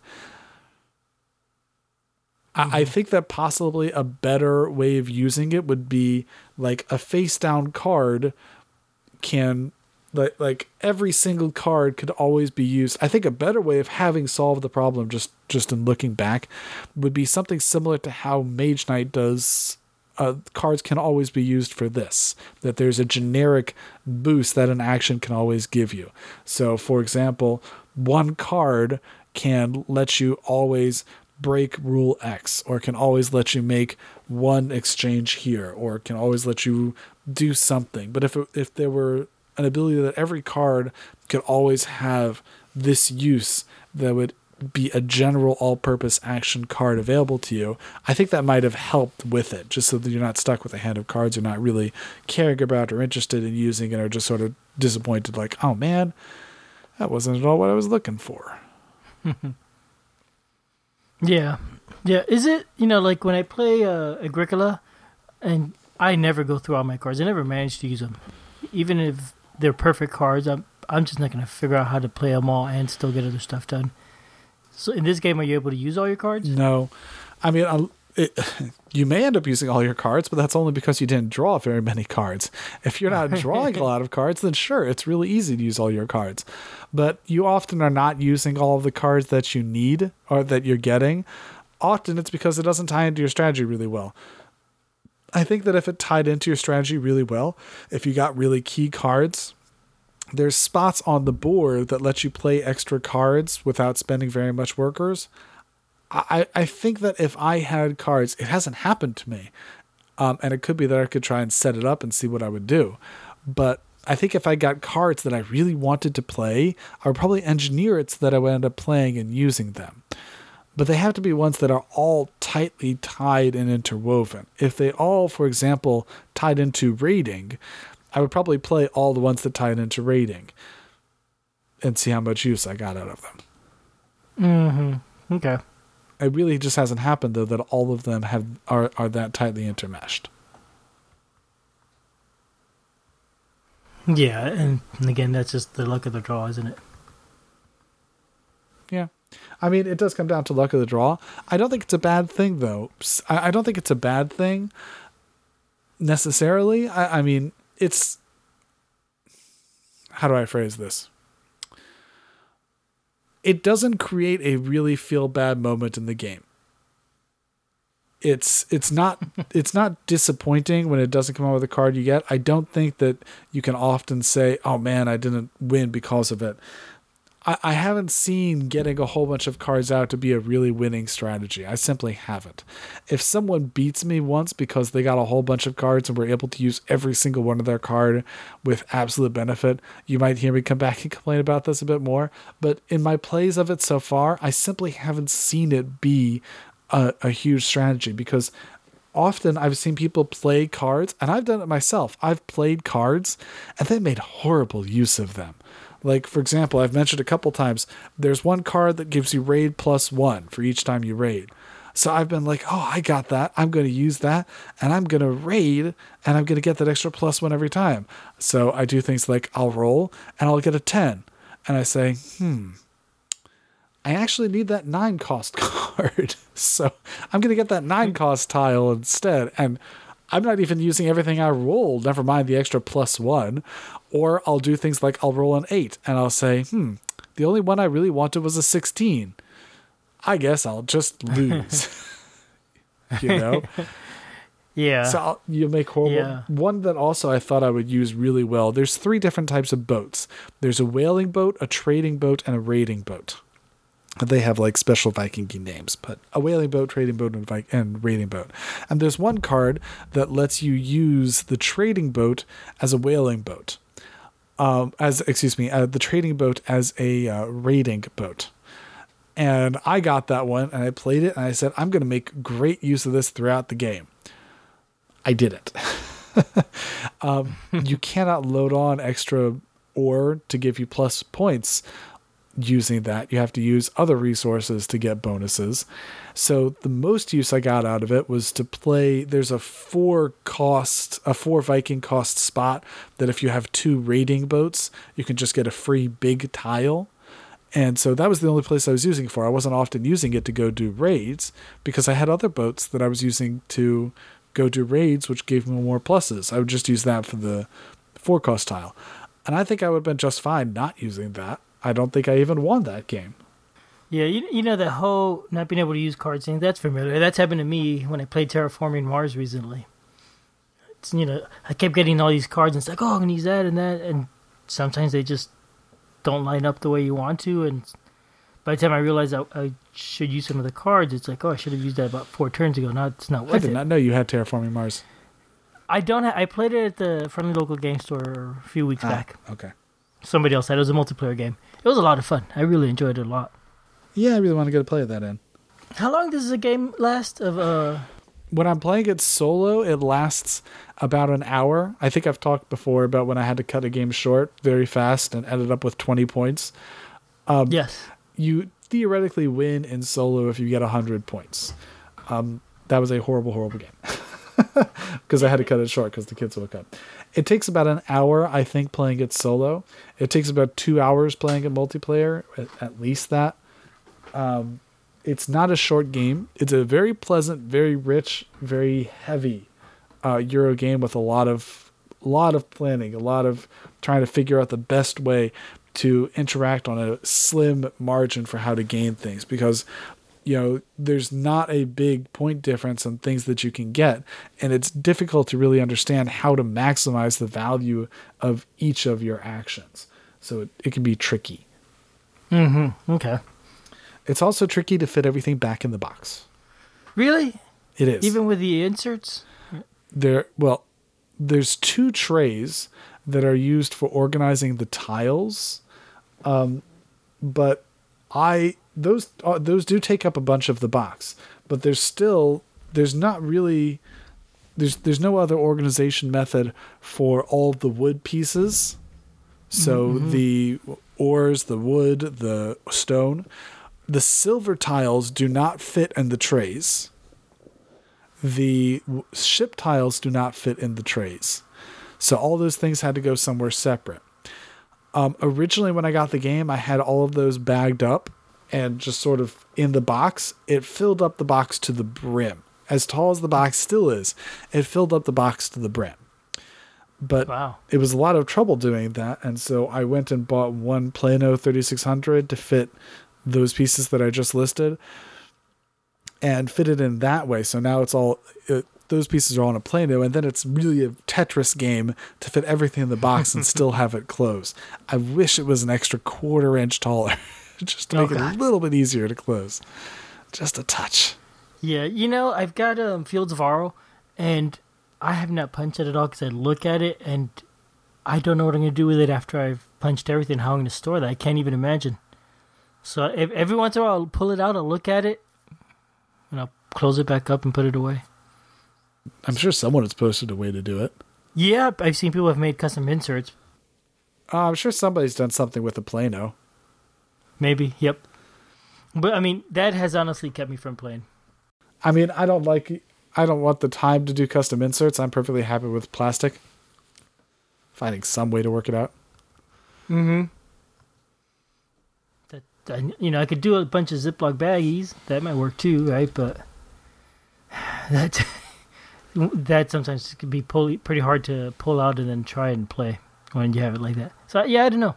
[SPEAKER 1] I, I think that possibly a better way of using it would be like a face down card can like like every single card could always be used. I think a better way of having solved the problem just just in looking back would be something similar to how Mage Knight does uh, cards can always be used for this. That there's a generic boost that an action can always give you. So, for example, one card can let you always break rule X, or can always let you make one exchange here, or can always let you do something. But if it, if there were an ability that every card could always have this use that would be a general all-purpose action card available to you, I think that might have helped with it, just so that you're not stuck with a hand of cards you're not really caring about or interested in using and are just sort of disappointed, like, oh man, that wasn't at all what I was looking for.
[SPEAKER 2] Yeah, yeah. Is it you know like when I play uh, Agricola, and I never go through all my cards. I never manage to use them, even if they're perfect cards. I'm I'm just not gonna figure out how to play them all and still get other stuff done. So in this game, are you able to use all your cards?
[SPEAKER 1] No, I mean, it, you may end up using all your cards, but that's only because you didn't draw very many cards. If you're not drawing a lot of cards, then sure, it's really easy to use all your cards. But you often are not using all of the cards that you need or that you're getting. Often it's because it doesn't tie into your strategy really well. I think that if it tied into your strategy really well, if you got really key cards, there's spots on the board that let you play extra cards without spending very much workers. I, I think that if I had cards, it hasn't happened to me. Um, and it could be that I could try and set it up and see what I would do. But I think if I got cards that I really wanted to play, I would probably engineer it so that I would end up playing and using them. But they have to be ones that are all tightly tied and interwoven. If they all, for example, tied into raiding, I would probably play all the ones that tied into raiding and see how much use I got out of them.
[SPEAKER 2] Mm-hmm. Okay.
[SPEAKER 1] It really just hasn't happened though that all of them have are are that tightly intermeshed.
[SPEAKER 2] Yeah, and, and again, that's just the luck of the draw, isn't it?
[SPEAKER 1] Yeah. I mean, it does come down to luck of the draw. I don't think it's a bad thing, though. I don't think it's a bad thing necessarily. I, I mean, it's. How do I phrase this? It doesn't create a really feel bad moment in the game. It's it's not it's not disappointing when it doesn't come out with a card you get. I don't think that you can often say, "Oh man, I didn't win because of it." I, I haven't seen getting a whole bunch of cards out to be a really winning strategy. I simply haven't. If someone beats me once because they got a whole bunch of cards and were able to use every single one of their card with absolute benefit, you might hear me come back and complain about this a bit more. But in my plays of it so far, I simply haven't seen it be a, a huge strategy because often I've seen people play cards, and I've done it myself. I've played cards, and they made horrible use of them. Like, for example, I've mentioned a couple times, there's one card that gives you raid plus one for each time you raid. So I've been like, oh, I got that. I'm going to use that and I'm going to raid and I'm going to get that extra plus one every time. So I do things like I'll roll and I'll get a 10. And I say, hmm, I actually need that nine cost card. so I'm going to get that nine cost tile instead. And I'm not even using everything I rolled, never mind the extra plus one. Or I'll do things like I'll roll an eight and I'll say, hmm, the only one I really wanted was a 16. I guess I'll just lose. you know?
[SPEAKER 2] Yeah.
[SPEAKER 1] So I'll, you make horrible.
[SPEAKER 2] Yeah.
[SPEAKER 1] One that also I thought I would use really well. There's three different types of boats. There's a whaling boat, a trading boat, and a raiding boat. They have like special Vikingy names, but a whaling boat, trading boat, and, Vi- and raiding boat. And there's one card that lets you use the trading boat as a whaling boat. Um, as excuse me, uh, the trading boat as a uh, raiding boat and I got that one and I played it and I said I'm going to make great use of this throughout the game. I did it. um, you cannot load on extra ore to give you plus points using that. You have to use other resources to get bonuses. So the most use I got out of it was to play. There's a four cost, a four Viking cost spot that if you have two raiding boats, you can just get a free big tile. And so that was the only place I was using for. I wasn't often using it to go do raids because I had other boats that I was using to go do raids, which gave me more pluses. I would just use that for the four cost tile. And I think I would have been just fine not using that. I don't think I even won that game.
[SPEAKER 2] Yeah, you, you know the whole not being able to use cards thing. That's familiar. That's happened to me when I played Terraforming Mars recently. It's, you know, I kept getting all these cards and it's like, oh, I'm gonna use that and that, and sometimes they just don't line up the way you want to. And by the time I realized I, I should use some of the cards, it's like, oh, I should have used that about four turns ago. Now it's not worth I
[SPEAKER 1] did
[SPEAKER 2] it.
[SPEAKER 1] not know you had Terraforming Mars.
[SPEAKER 2] I don't. Ha- I played it at the friendly local game store a few weeks
[SPEAKER 1] Ah,
[SPEAKER 2] back.
[SPEAKER 1] okay.
[SPEAKER 2] Somebody else said it was a multiplayer game. It was a lot of fun. I really enjoyed it a lot.
[SPEAKER 1] Yeah, I really want to get a play of that in.
[SPEAKER 2] How long does the game last? Of uh,
[SPEAKER 1] When I'm playing it solo, it lasts about an hour. I think I've talked before about when I had to cut a game short very fast and ended up with 20 points.
[SPEAKER 2] Um, yes,
[SPEAKER 1] you theoretically win in solo if you get 100 points. Um, that was a horrible, horrible game. Because I had to cut it short because the kids woke up. It takes about an hour, I think, playing it solo. It takes about two hours playing it multiplayer, at, at least that. Um, it's not a short game. It's a very pleasant, very rich, very heavy uh, Euro game with a lot of lot of planning, a lot of trying to figure out the best way to interact on a slim margin for how to gain things because you know there's not a big point difference on things that you can get and it's difficult to really understand how to maximize the value of each of your actions so it, it can be tricky mm-hmm
[SPEAKER 2] okay.
[SPEAKER 1] It's also tricky to fit everything back in the box
[SPEAKER 2] Really?
[SPEAKER 1] it is
[SPEAKER 2] Even with the inserts?
[SPEAKER 1] there well there's two trays that are used for organizing the tiles um but i those uh, those do take up a bunch of the box but there's still there's not really there's there's no other organization method for all the wood pieces so the ores the wood the stone the silver tiles do not fit in the trays the ship tiles do not fit in the trays. So all those things had to go somewhere separate. Um, originally, when I got the game, I had all of those bagged up and just sort of in the box. It filled up the box to the brim. As tall as the box still is, it filled up the box to the brim. But
[SPEAKER 2] Wow.
[SPEAKER 1] it was a lot of trouble doing that. And so I went and bought one Plano 3600 to fit those pieces that I just listed and fit it in that way. So now it's all it, those pieces are all on a Plano, and then it's really a Tetris game to fit everything in the box and still have it close. I wish it was an extra quarter inch taller, just to
[SPEAKER 2] Oh,
[SPEAKER 1] make it a little bit easier to close, just a touch.
[SPEAKER 2] Yeah, you know, I've got um, Fields of Arle, and I have not punched it at all because I look at it and I don't know what I'm going to do with it after I've punched everything, how I'm going to store that. I can't even imagine. So if, every once in a while, I'll pull it out, I'll look at it, and I'll close it back up and put it away.
[SPEAKER 1] I'm sure someone has posted a way to do it.
[SPEAKER 2] Yeah, I've seen people have made custom inserts.
[SPEAKER 1] Uh, I'm sure somebody's done something with a Plano.
[SPEAKER 2] Maybe, yep. But I mean, that has honestly kept me from playing.
[SPEAKER 1] I mean, I don't like. I don't want the time to do custom inserts. I'm perfectly happy with plastic. Finding some way to work it out.
[SPEAKER 2] Mm-hmm. That I, you know, I could do a bunch of Ziploc baggies. That might work too, right? But that that sometimes can be pull, pretty hard to pull out and then try and play when you have it like that. So yeah, I don't know.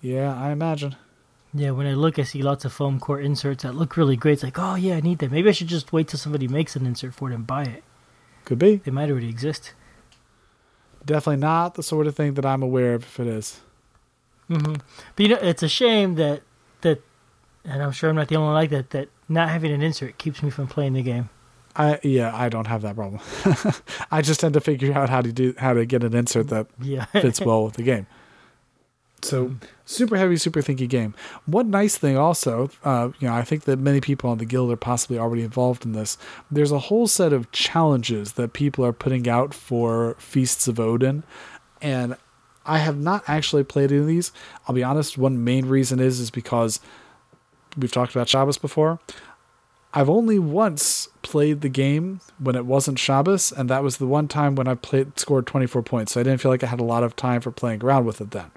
[SPEAKER 1] Yeah, I imagine.
[SPEAKER 2] Yeah, when I look, I see lots of foam core inserts that look really great. It's like, oh yeah, I need that. Maybe I should just wait till somebody makes an insert for it and buy it.
[SPEAKER 1] Could be.
[SPEAKER 2] They might already exist.
[SPEAKER 1] Definitely not the sort of thing that I'm aware of if it is.
[SPEAKER 2] Hmm But you know, it's a shame that that, and I'm sure I'm not the only one like that. That not having an insert keeps me from playing the game.
[SPEAKER 1] I yeah, I don't have that problem. I just tend to figure out how to do how to get an insert that
[SPEAKER 2] Yeah.
[SPEAKER 1] fits well with the game. So super heavy, super thinky game. One nice thing also, uh, you know, I think that many people on the guild are possibly already involved in this. There's a whole set of challenges that people are putting out for Feasts of Odin, and I have not actually played any of these. I'll be honest. One main reason is is because we've talked about Shabbos before. I've only once played the game when it wasn't Shabbos, and that was the one time when I played scored 24 points. So I didn't feel like I had a lot of time for playing around with it then.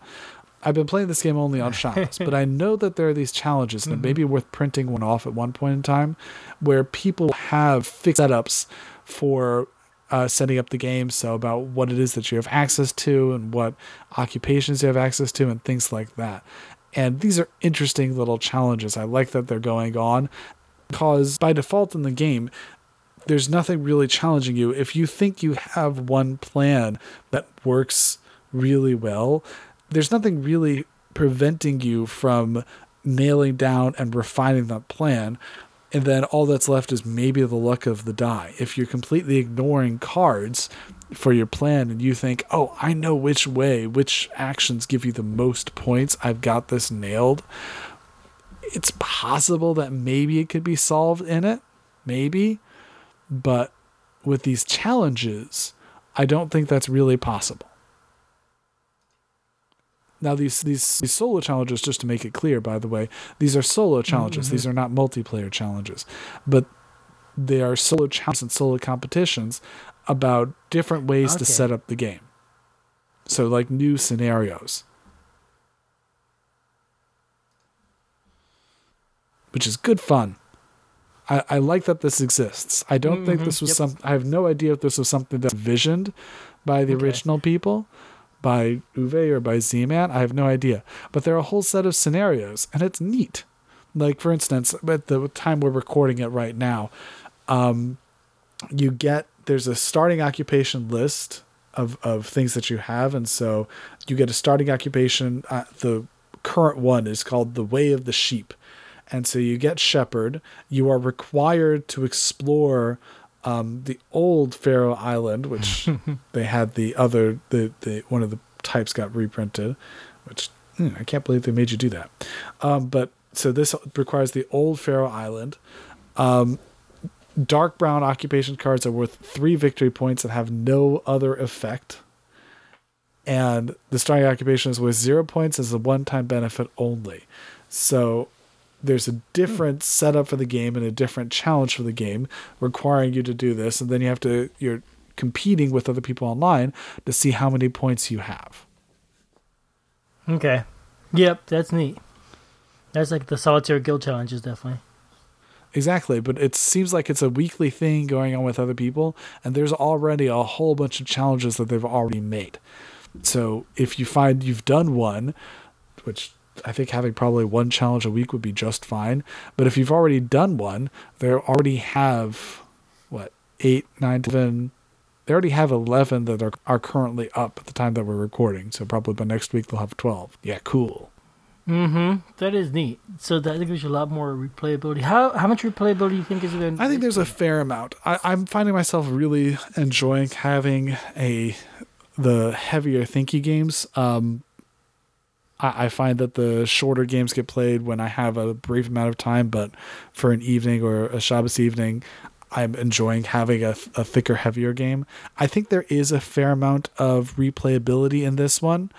[SPEAKER 1] I've been playing this game only on Shabbos, but I know that there are these challenges, and it may mm-hmm. be worth printing one off at one point in time, where people have fixed setups for uh, setting up the game. So about what it is that you have access to, and what occupations you have access to, and things like that. And these are interesting little challenges. I like that they're going on because by default in the game, there's nothing really challenging you. If you think you have one plan that works really well, there's nothing really preventing you from nailing down and refining that plan. And then all that's left is maybe the luck of the die. If you're completely ignoring cards for your plan and you think, oh, I know which way, which actions give you the most points, I've got this nailed, it's possible that maybe it could be solved in it. Maybe. But with these challenges, I don't think that's really possible. Now these, these these solo challenges, just to make it clear, by the way, these are solo challenges. These are not multiplayer challenges, but they are solo challenges and solo competitions about different ways to set up the game. So like new scenarios, which is good fun. I, I like that this exists. I don't think
[SPEAKER 2] Mhm,
[SPEAKER 1] this was
[SPEAKER 2] yep.
[SPEAKER 1] some. I have no idea if this was something that's envisioned by the
[SPEAKER 2] Okay.
[SPEAKER 1] original people, by Uwe or by Z-Man. I have no idea. But there are a whole set of scenarios, and it's neat. Like for instance, at the time we're recording it right now, um, you get there's a starting occupation list of of things that you have, and so you get a starting occupation. Uh, the current one is called the Way of the Sheep, and so you get shepherd. You are required to explore um, the old Faroe Island, which they had the other the the one of the types got reprinted, which hmm, I can't believe they made you do that. Um, but so this requires the old Faroe Island. Um, dark brown occupation cards are worth three victory points and have no other effect. And the starting occupation is worth zero points as a one time benefit only. So there's a hmm. different setup for the game and a different challenge for the game requiring you to do this. And then you have to, you're competing with other people online to see how many points you have.
[SPEAKER 2] Okay. Yep, that's neat. That's like the solitaire guild challenges, definitely.
[SPEAKER 1] Exactly, but it seems like it's a weekly thing going on with other people, and there's already a whole bunch of challenges that they've already made. So if you find you've done one, which I think having probably one challenge a week would be just fine, but if you've already done one, they already have what eight, nine, ten. They already have eleven that are are currently up at the time that we're recording. So probably by next week they'll have twelve. Yeah, cool.
[SPEAKER 2] Mm-hmm. That is neat. So that gives you a lot more replayability. How how much replayability do you think is in?
[SPEAKER 1] I think there's a fair amount. I, I'm finding myself really enjoying having a the heavier thinky games. Um, I, I find that the shorter games get played when I have a brief amount of time, but for an evening or a Shabbos evening, I'm enjoying having a, a thicker, heavier game. I think there is a fair amount of replayability in this one,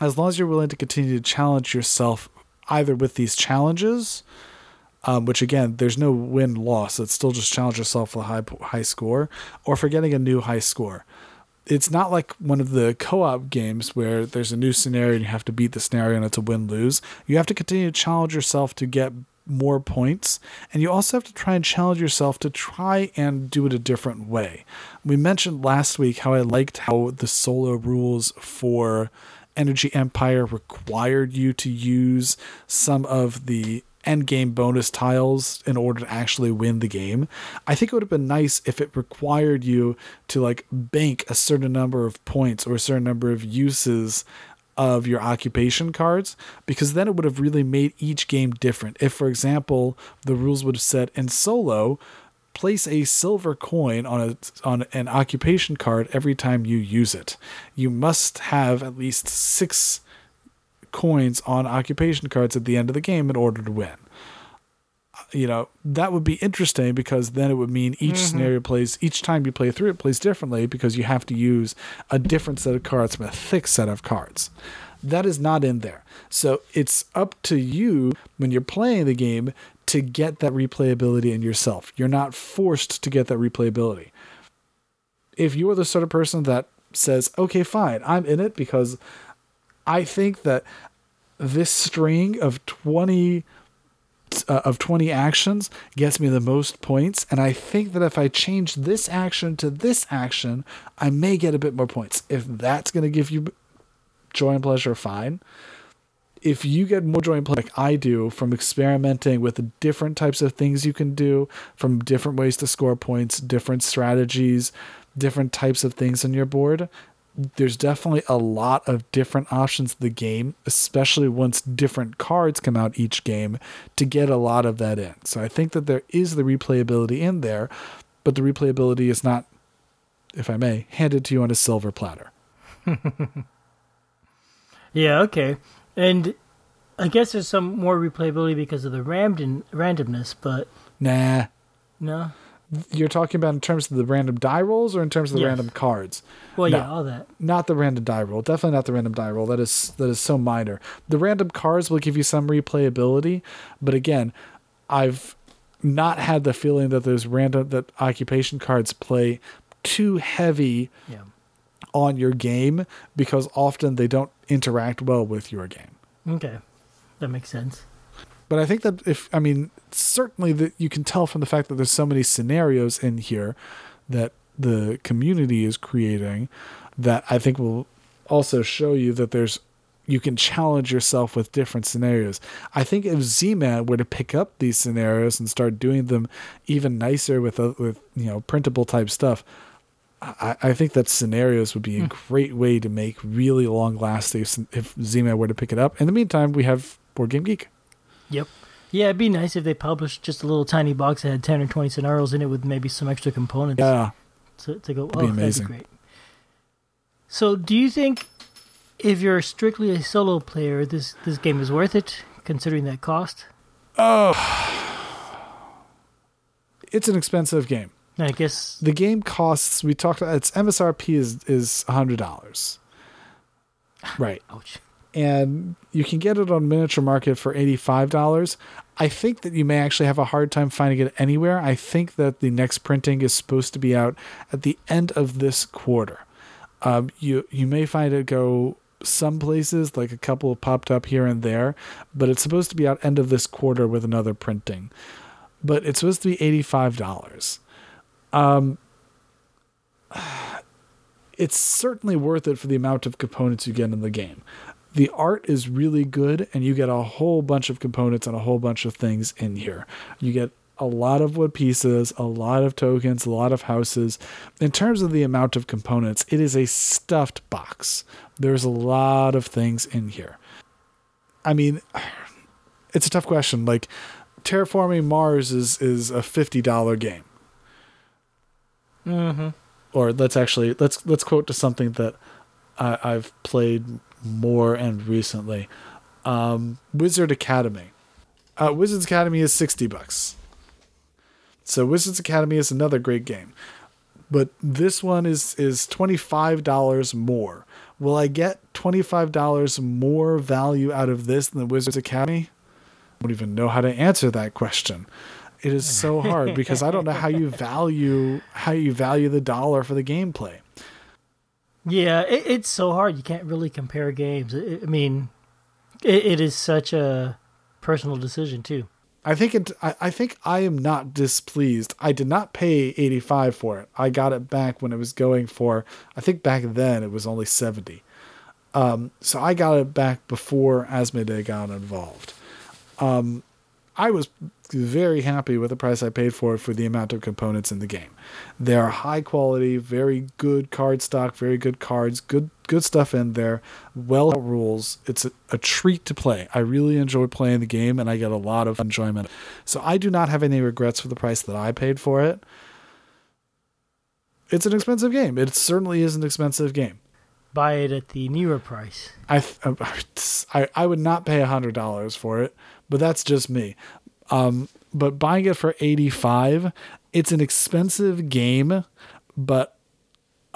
[SPEAKER 1] as long as you're willing to continue to challenge yourself either with these challenges um, which again, there's no win loss. It's still just challenge yourself with a high high score or for getting a new high score. It's not like one of the co-op games where there's a new scenario and you have to beat the scenario and it's a win lose. You have to continue to challenge yourself to get more points and you also have to try and challenge yourself to try and do it a different way. We mentioned last week how I liked how the solo rules for Energy Empire required you to use some of the end game bonus tiles in order to actually win the game. I think it would have been nice if it required you to like bank a certain number of points or a certain number of uses of your occupation cards because then it would have really made each game different. If for example, the rules would have said in solo place a silver coin on a on an occupation card every time you use it. You must have at least 6 coins on occupation cards at the end of the game in order to win. You know, that would be interesting because then it would mean each mm-hmm. scenario plays, each time you play through it plays differently because you have to use a different set of cards from a thick set of cards. That is not in there. So it's up to you when you're playing the game to get that replayability in yourself. You're not forced to get that replayability. If you're the sort of person that says, okay, fine, I'm in it because I think that this string of 20 uh, of 20 actions gets me the most points and I think that if I change this action to this action, I may get a bit more points. If that's going to give you joy and pleasure, fine. If you get more joy and pleasure like I do from experimenting with different types of things you can do, from different ways to score points, different strategies, different types of things on your board, there's definitely a lot of different options in the game, especially once different cards come out each game to get a lot of that in. So I think that there is the replayability in there, but the replayability is not, if I may, handed to you on a silver platter.
[SPEAKER 2] yeah, okay. And I guess there's some more replayability because of the random randomness, but
[SPEAKER 1] nah.
[SPEAKER 2] No
[SPEAKER 1] you're talking about in terms of the random die rolls or in terms of the yes. random cards?
[SPEAKER 2] Well, no, yeah, all that.
[SPEAKER 1] Not the random die roll. Definitely not the random die roll. That is that is so minor. The random cards will give you some replayability, but again, I've not had the feeling that those random that occupation cards play too heavy
[SPEAKER 2] yeah.
[SPEAKER 1] on your game because often they don't interact well with your game.
[SPEAKER 2] Okay. That makes sense.
[SPEAKER 1] But I think that if I mean certainly that you can tell from the fact that there's so many scenarios in here that the community is creating that I think will also show you that there's you can challenge yourself with different scenarios. I think if Z-Man were to pick up these scenarios and start doing them even nicer with a, with you know printable type stuff, I, I think that scenarios would be a hmm. great way to make really long lasting if Z-Man were to pick it up. In the meantime, we have Board Game Geek.
[SPEAKER 2] Yep. Yeah, it'd be nice if they published just a little tiny box that had 10 or 20 scenarios in it with maybe some extra components.
[SPEAKER 1] Yeah.
[SPEAKER 2] To, to go, oh, that'd be great. So, do you think if you're strictly a solo player, this, this game is worth it, considering that cost?
[SPEAKER 1] Oh. It's an expensive game.
[SPEAKER 2] I guess.
[SPEAKER 1] The game costs, we talked its MSRP is, is $100. Right.
[SPEAKER 2] Ouch
[SPEAKER 1] and you can get it on miniature market for $85 i think that you may actually have a hard time finding it anywhere. I think that the next printing is supposed to be out at the end of this quarter. Um, you you may find it go some places like a couple popped up here and there but it's supposed to be out end of this quarter with another printing. But it's supposed to be $85 um, it's certainly worth it for the amount of components you get in the game the art is really good and you get a whole bunch of components and a whole bunch of things in here. You get a lot of wood pieces, a lot of tokens, a lot of houses. In terms of the amount of components, it is a stuffed box. There's a lot of things in here. I mean, it's a tough question. Like terraforming Mars is is a fifty dollar game.
[SPEAKER 2] Mm-hmm.
[SPEAKER 1] Or let's actually let's let's quote to something that I, I've played more and recently. Um, Wizard Academy. Uh, Wizards Academy is 60 bucks. So Wizards Academy is another great game. But this one is is $25 more. Will I get $25 more value out of this than the Wizards Academy? I don't even know how to answer that question. It is so hard because I don't know how you value how you value the dollar for the gameplay.
[SPEAKER 2] Yeah, it, it's so hard. You can't really compare games. I mean, it, it is such a personal decision too.
[SPEAKER 1] I think it. I, I think I am not displeased. I did not pay eighty five for it. I got it back when it was going for. I think back then it was only seventy. Um, so I got it back before Asmodee got involved. Um, I was very happy with the price I paid for it for the amount of components in the game. They are high quality, very good card stock, very good cards, good good stuff in there, well rules. It's a, a treat to play. I really enjoy playing the game and I get a lot of enjoyment. So I do not have any regrets for the price that I paid for it. It's an expensive game. It certainly is an expensive game.
[SPEAKER 2] Buy it at the newer price.
[SPEAKER 1] I th- I, I would not pay a hundred dollars for it, but that's just me. Um, but buying it for eighty five, it's an expensive game, but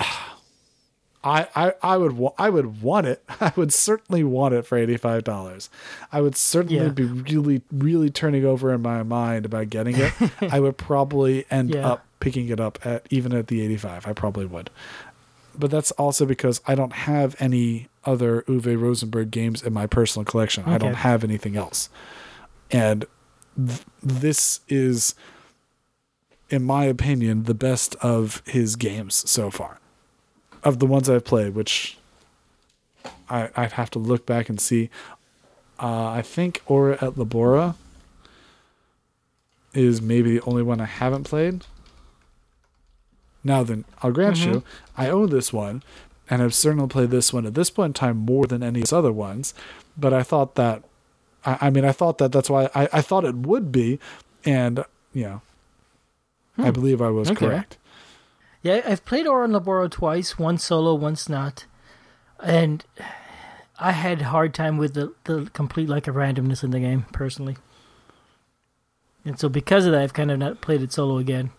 [SPEAKER 1] I, I I would wa- I would want it. I would certainly want it for eighty five dollars. I would certainly
[SPEAKER 2] Yeah.
[SPEAKER 1] be really really turning over in my mind about getting it. I would probably end
[SPEAKER 2] Yeah.
[SPEAKER 1] up picking it up at even at the eighty five. I probably would but that's also because I don't have any other Uwe Rosenberg games in my personal collection. I don't have anything else. And th- this is, in my opinion, the best of his games so far. Of the ones I've played, which I, I'd have to look back and see. Uh, I think Ora et Labora is maybe the only one I haven't played. Now then, I'll grant mm-hmm. you, I own this one, and I've certainly played this one at this point in time more than any of other ones. But I thought that, I, I mean, I thought that that's why I, I thought it would be, and you know, I hmm. believe I was
[SPEAKER 2] Okay.
[SPEAKER 1] correct.
[SPEAKER 2] Yeah, I've played Ora and Labora twice, once solo, once not. And I had a hard time with the, the complete lack of randomness in the game, personally. And so because of that, I've kind of not played it solo again.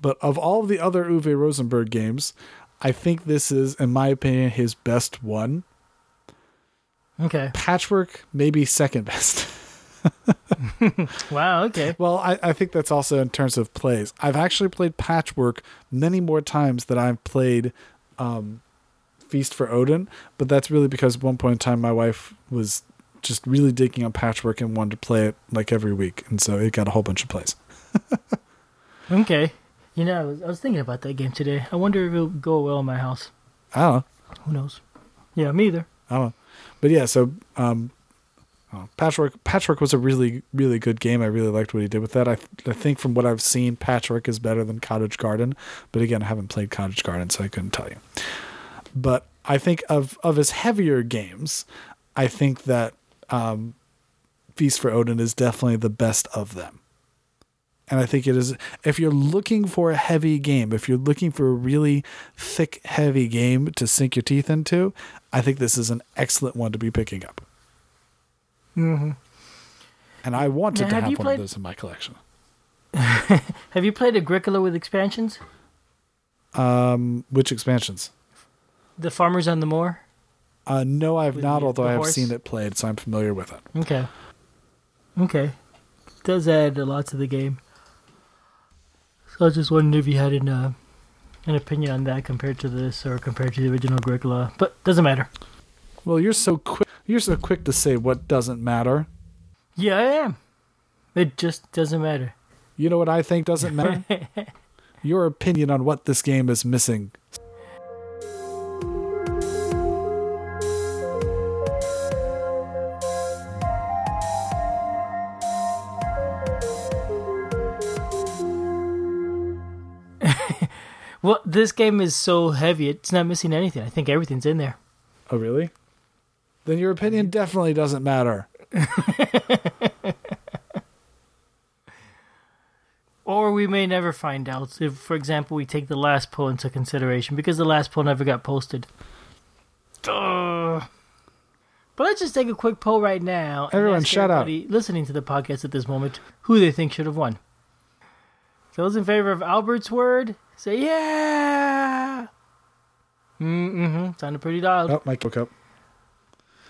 [SPEAKER 1] But of all the other Uwe Rosenberg games, I think this is, in my opinion, his best one.
[SPEAKER 2] Okay.
[SPEAKER 1] Patchwork, maybe second best.
[SPEAKER 2] Wow, okay.
[SPEAKER 1] Well, I, I think that's also in terms of plays. I've actually played Patchwork many more times than I've played um, Feast for Odin, but that's really because at one point in time my wife was just really digging on Patchwork and wanted to play it like every week, and so it got a whole bunch of plays.
[SPEAKER 2] Okay. You know, I was, I was thinking about that game today. I wonder if it'll go well in my house.
[SPEAKER 1] I don't know.
[SPEAKER 2] Who knows? Yeah, me either.
[SPEAKER 1] I don't know. But yeah, so um, oh, Patchwork Patchwork was a really really good game. I really liked what he did with that. I I think from what I've seen, Patchwork is better than Cottage Garden. But again, I haven't played Cottage Garden, so I couldn't tell you. But I think of of his heavier games, I think that um, Feast for Odin is definitely the best of them. And I think it is, if you're looking for a heavy game, if you're looking for a really thick, heavy game to sink your teeth into, I think this is an excellent one to be picking up.
[SPEAKER 2] hmm
[SPEAKER 1] And I wanted
[SPEAKER 2] Now,
[SPEAKER 1] to
[SPEAKER 2] have
[SPEAKER 1] have one
[SPEAKER 2] played-
[SPEAKER 1] of those in my collection.
[SPEAKER 2] Have you played Agricola with expansions?
[SPEAKER 1] Um, which expansions?
[SPEAKER 2] The Farmers on the Moor?
[SPEAKER 1] Uh, no, I have
[SPEAKER 2] With
[SPEAKER 1] not,
[SPEAKER 2] the-
[SPEAKER 1] although
[SPEAKER 2] the
[SPEAKER 1] I have
[SPEAKER 2] horse?
[SPEAKER 1] seen it played, so I'm familiar with it.
[SPEAKER 2] Okay. Okay. Does add a lot to the game. So I was just wondering if you had an uh, an opinion on that compared to this or compared to the original Agricola. But doesn't matter.
[SPEAKER 1] Well, you're so quick. You're so quick to say what doesn't matter.
[SPEAKER 2] Yeah, I am. It just doesn't matter.
[SPEAKER 1] You know what I think doesn't matter? Your opinion on what this game is missing.
[SPEAKER 2] Well, this game is so heavy, it's not missing anything. I think everything's in there.
[SPEAKER 1] Oh, really? Then your opinion definitely doesn't matter.
[SPEAKER 2] Or we may never find out if, for example, we take the last poll into consideration because the last poll never got posted. Ugh. But let's just take a quick poll right now.
[SPEAKER 1] Everyone, shout out.
[SPEAKER 2] Listening to the podcast at this moment, who they think should have won. Those in favor of Albert's word, say yeah. Mm-hmm. Sounded pretty dialed.
[SPEAKER 1] Oh, my woke up.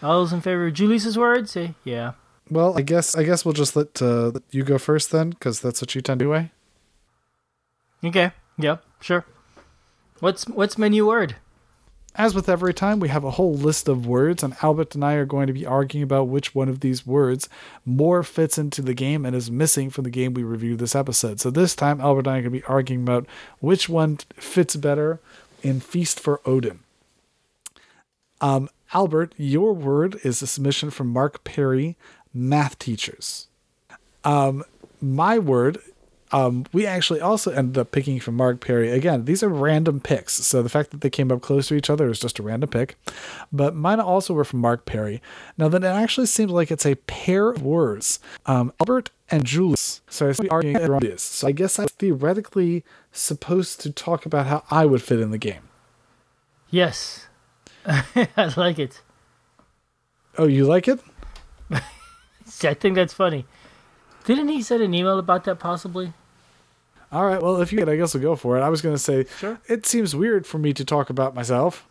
[SPEAKER 2] All those in favor of Julius's word, say yeah.
[SPEAKER 1] Well, I guess I guess we'll just let, uh, let you go first then, because that's what you tend to do. Anyway.
[SPEAKER 2] Okay. Yeah. Sure. What's what's my new word?
[SPEAKER 1] As with every time, we have a whole list of words, and Albert and I are going to be arguing about which one of these words more fits into the game and is missing from the game we reviewed this episode. So this time, Albert and I are going to be arguing about which one fits better in Feast for Odin. Um, Albert, your word is a submission from Mark Perry, math teachers. Um, my word um, we actually also ended up picking from Mark Perry. Again, these are random picks. So the fact that they came up close to each other is just a random pick. But mine also were from Mark Perry. Now, then it actually seems like it's a pair of words um, Albert and Julius. So I arguing around this. So I guess I'm theoretically supposed to talk about how I would fit in the game.
[SPEAKER 2] Yes. I like it.
[SPEAKER 1] Oh, you like it?
[SPEAKER 2] I think that's funny. Didn't he send an email about that possibly?
[SPEAKER 1] All right. Well, if you get, I guess we'll go for it. I was going to say,
[SPEAKER 2] Sure.
[SPEAKER 1] it seems weird for me to talk about myself.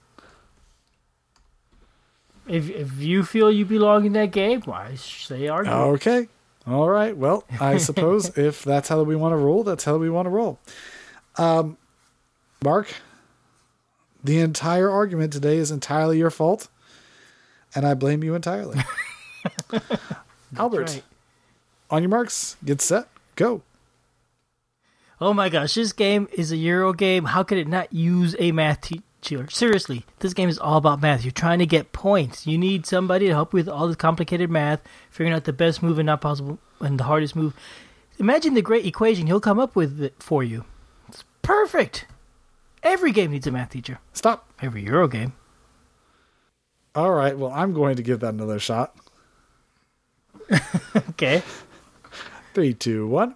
[SPEAKER 2] If if you feel you belong in that game, why say argue?
[SPEAKER 1] Okay. All right. Well, I suppose if that's how we want to roll, that's how we want to roll. Um, Mark, the entire argument today is entirely your fault, and I blame you entirely. Albert,
[SPEAKER 2] right.
[SPEAKER 1] On your marks, get set, go.
[SPEAKER 2] Oh my gosh, this game is a Euro game. How could it not use a math teacher? Seriously, this game is all about math. You're trying to get points. You need somebody to help you with all the complicated math, figuring out the best move and not possible and the hardest move. Imagine the great equation he'll come up with it for you. It's perfect. Every game needs a math teacher.
[SPEAKER 1] Stop.
[SPEAKER 2] Every Euro game.
[SPEAKER 1] All right. Well, I'm going to give that another shot.
[SPEAKER 2] Okay.
[SPEAKER 1] Three, two, one.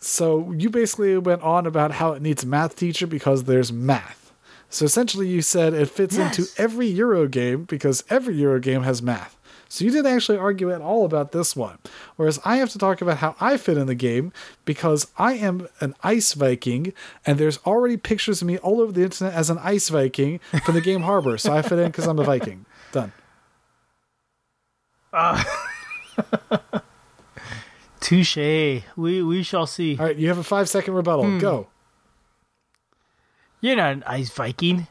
[SPEAKER 1] So you basically went on about how it needs a math teacher because there's math. So essentially, you said it fits
[SPEAKER 2] Yes.
[SPEAKER 1] into every Euro game because every Euro game has math. So you didn't actually argue at all about this one. Whereas I have to talk about how I fit in the game because I am an ice Viking and there's already pictures of me all over the internet as an ice Viking from the game Harbor. So I fit in because I'm a Viking. Done. Ah.
[SPEAKER 2] Touche. We we shall see.
[SPEAKER 1] All right, you have a five second rebuttal.
[SPEAKER 2] Hmm.
[SPEAKER 1] Go.
[SPEAKER 2] You're not an ice Viking.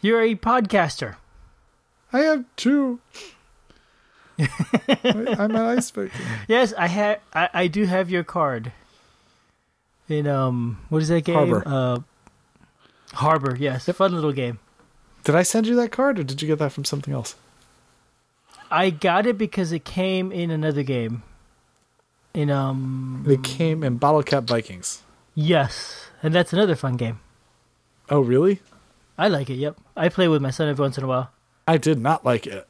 [SPEAKER 2] You're a podcaster.
[SPEAKER 1] I have two. I- I'm an ice Viking.
[SPEAKER 2] Yes, I have. I, I do have your card. In um, what is that game?
[SPEAKER 1] Harbor.
[SPEAKER 2] Uh, Harbor. Yes, fun little game.
[SPEAKER 1] Did I send you that card or did you get that from something else?
[SPEAKER 2] I got it because it came in another game. In um,
[SPEAKER 1] It came in Bottle Cap Vikings.
[SPEAKER 2] yes, and that's another fun game.
[SPEAKER 1] Oh, really?
[SPEAKER 2] I like it. Yep, I play with my son every once in a while.
[SPEAKER 1] I did not like it.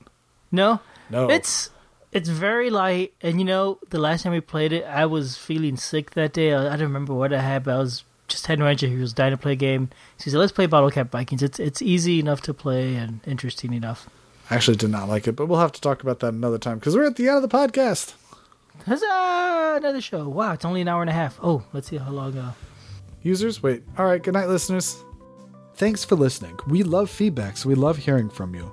[SPEAKER 2] No,
[SPEAKER 1] No.
[SPEAKER 2] It's it's very light, and you know, the last time we played it, I was feeling sick that day. I, I don't remember what I had, but I was just had no energy. He was dying to play a game. So he said, "Let's play Bottle Cap Vikings. It's it's easy enough to play and interesting enough."
[SPEAKER 1] I actually did not like it, but we'll have to talk about that another time because we're at the end of the podcast.
[SPEAKER 2] Huzzah! Another show. Wow, it's only an hour and a half. Oh, let's see how long. Uh,
[SPEAKER 1] Users, wait. All right, good night, listeners. Thanks for listening. We love feedback, so we love hearing from you.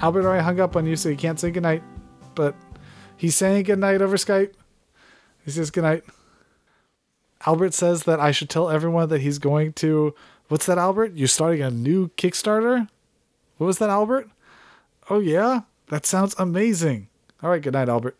[SPEAKER 1] Albert already hung up on you, so he can't say goodnight. But he's saying goodnight over Skype. He says goodnight. Albert says that I should tell everyone that he's going to. What's that, Albert? You're starting a new Kickstarter? What was that, Albert? Oh, yeah? That sounds amazing. All right, good night, Albert.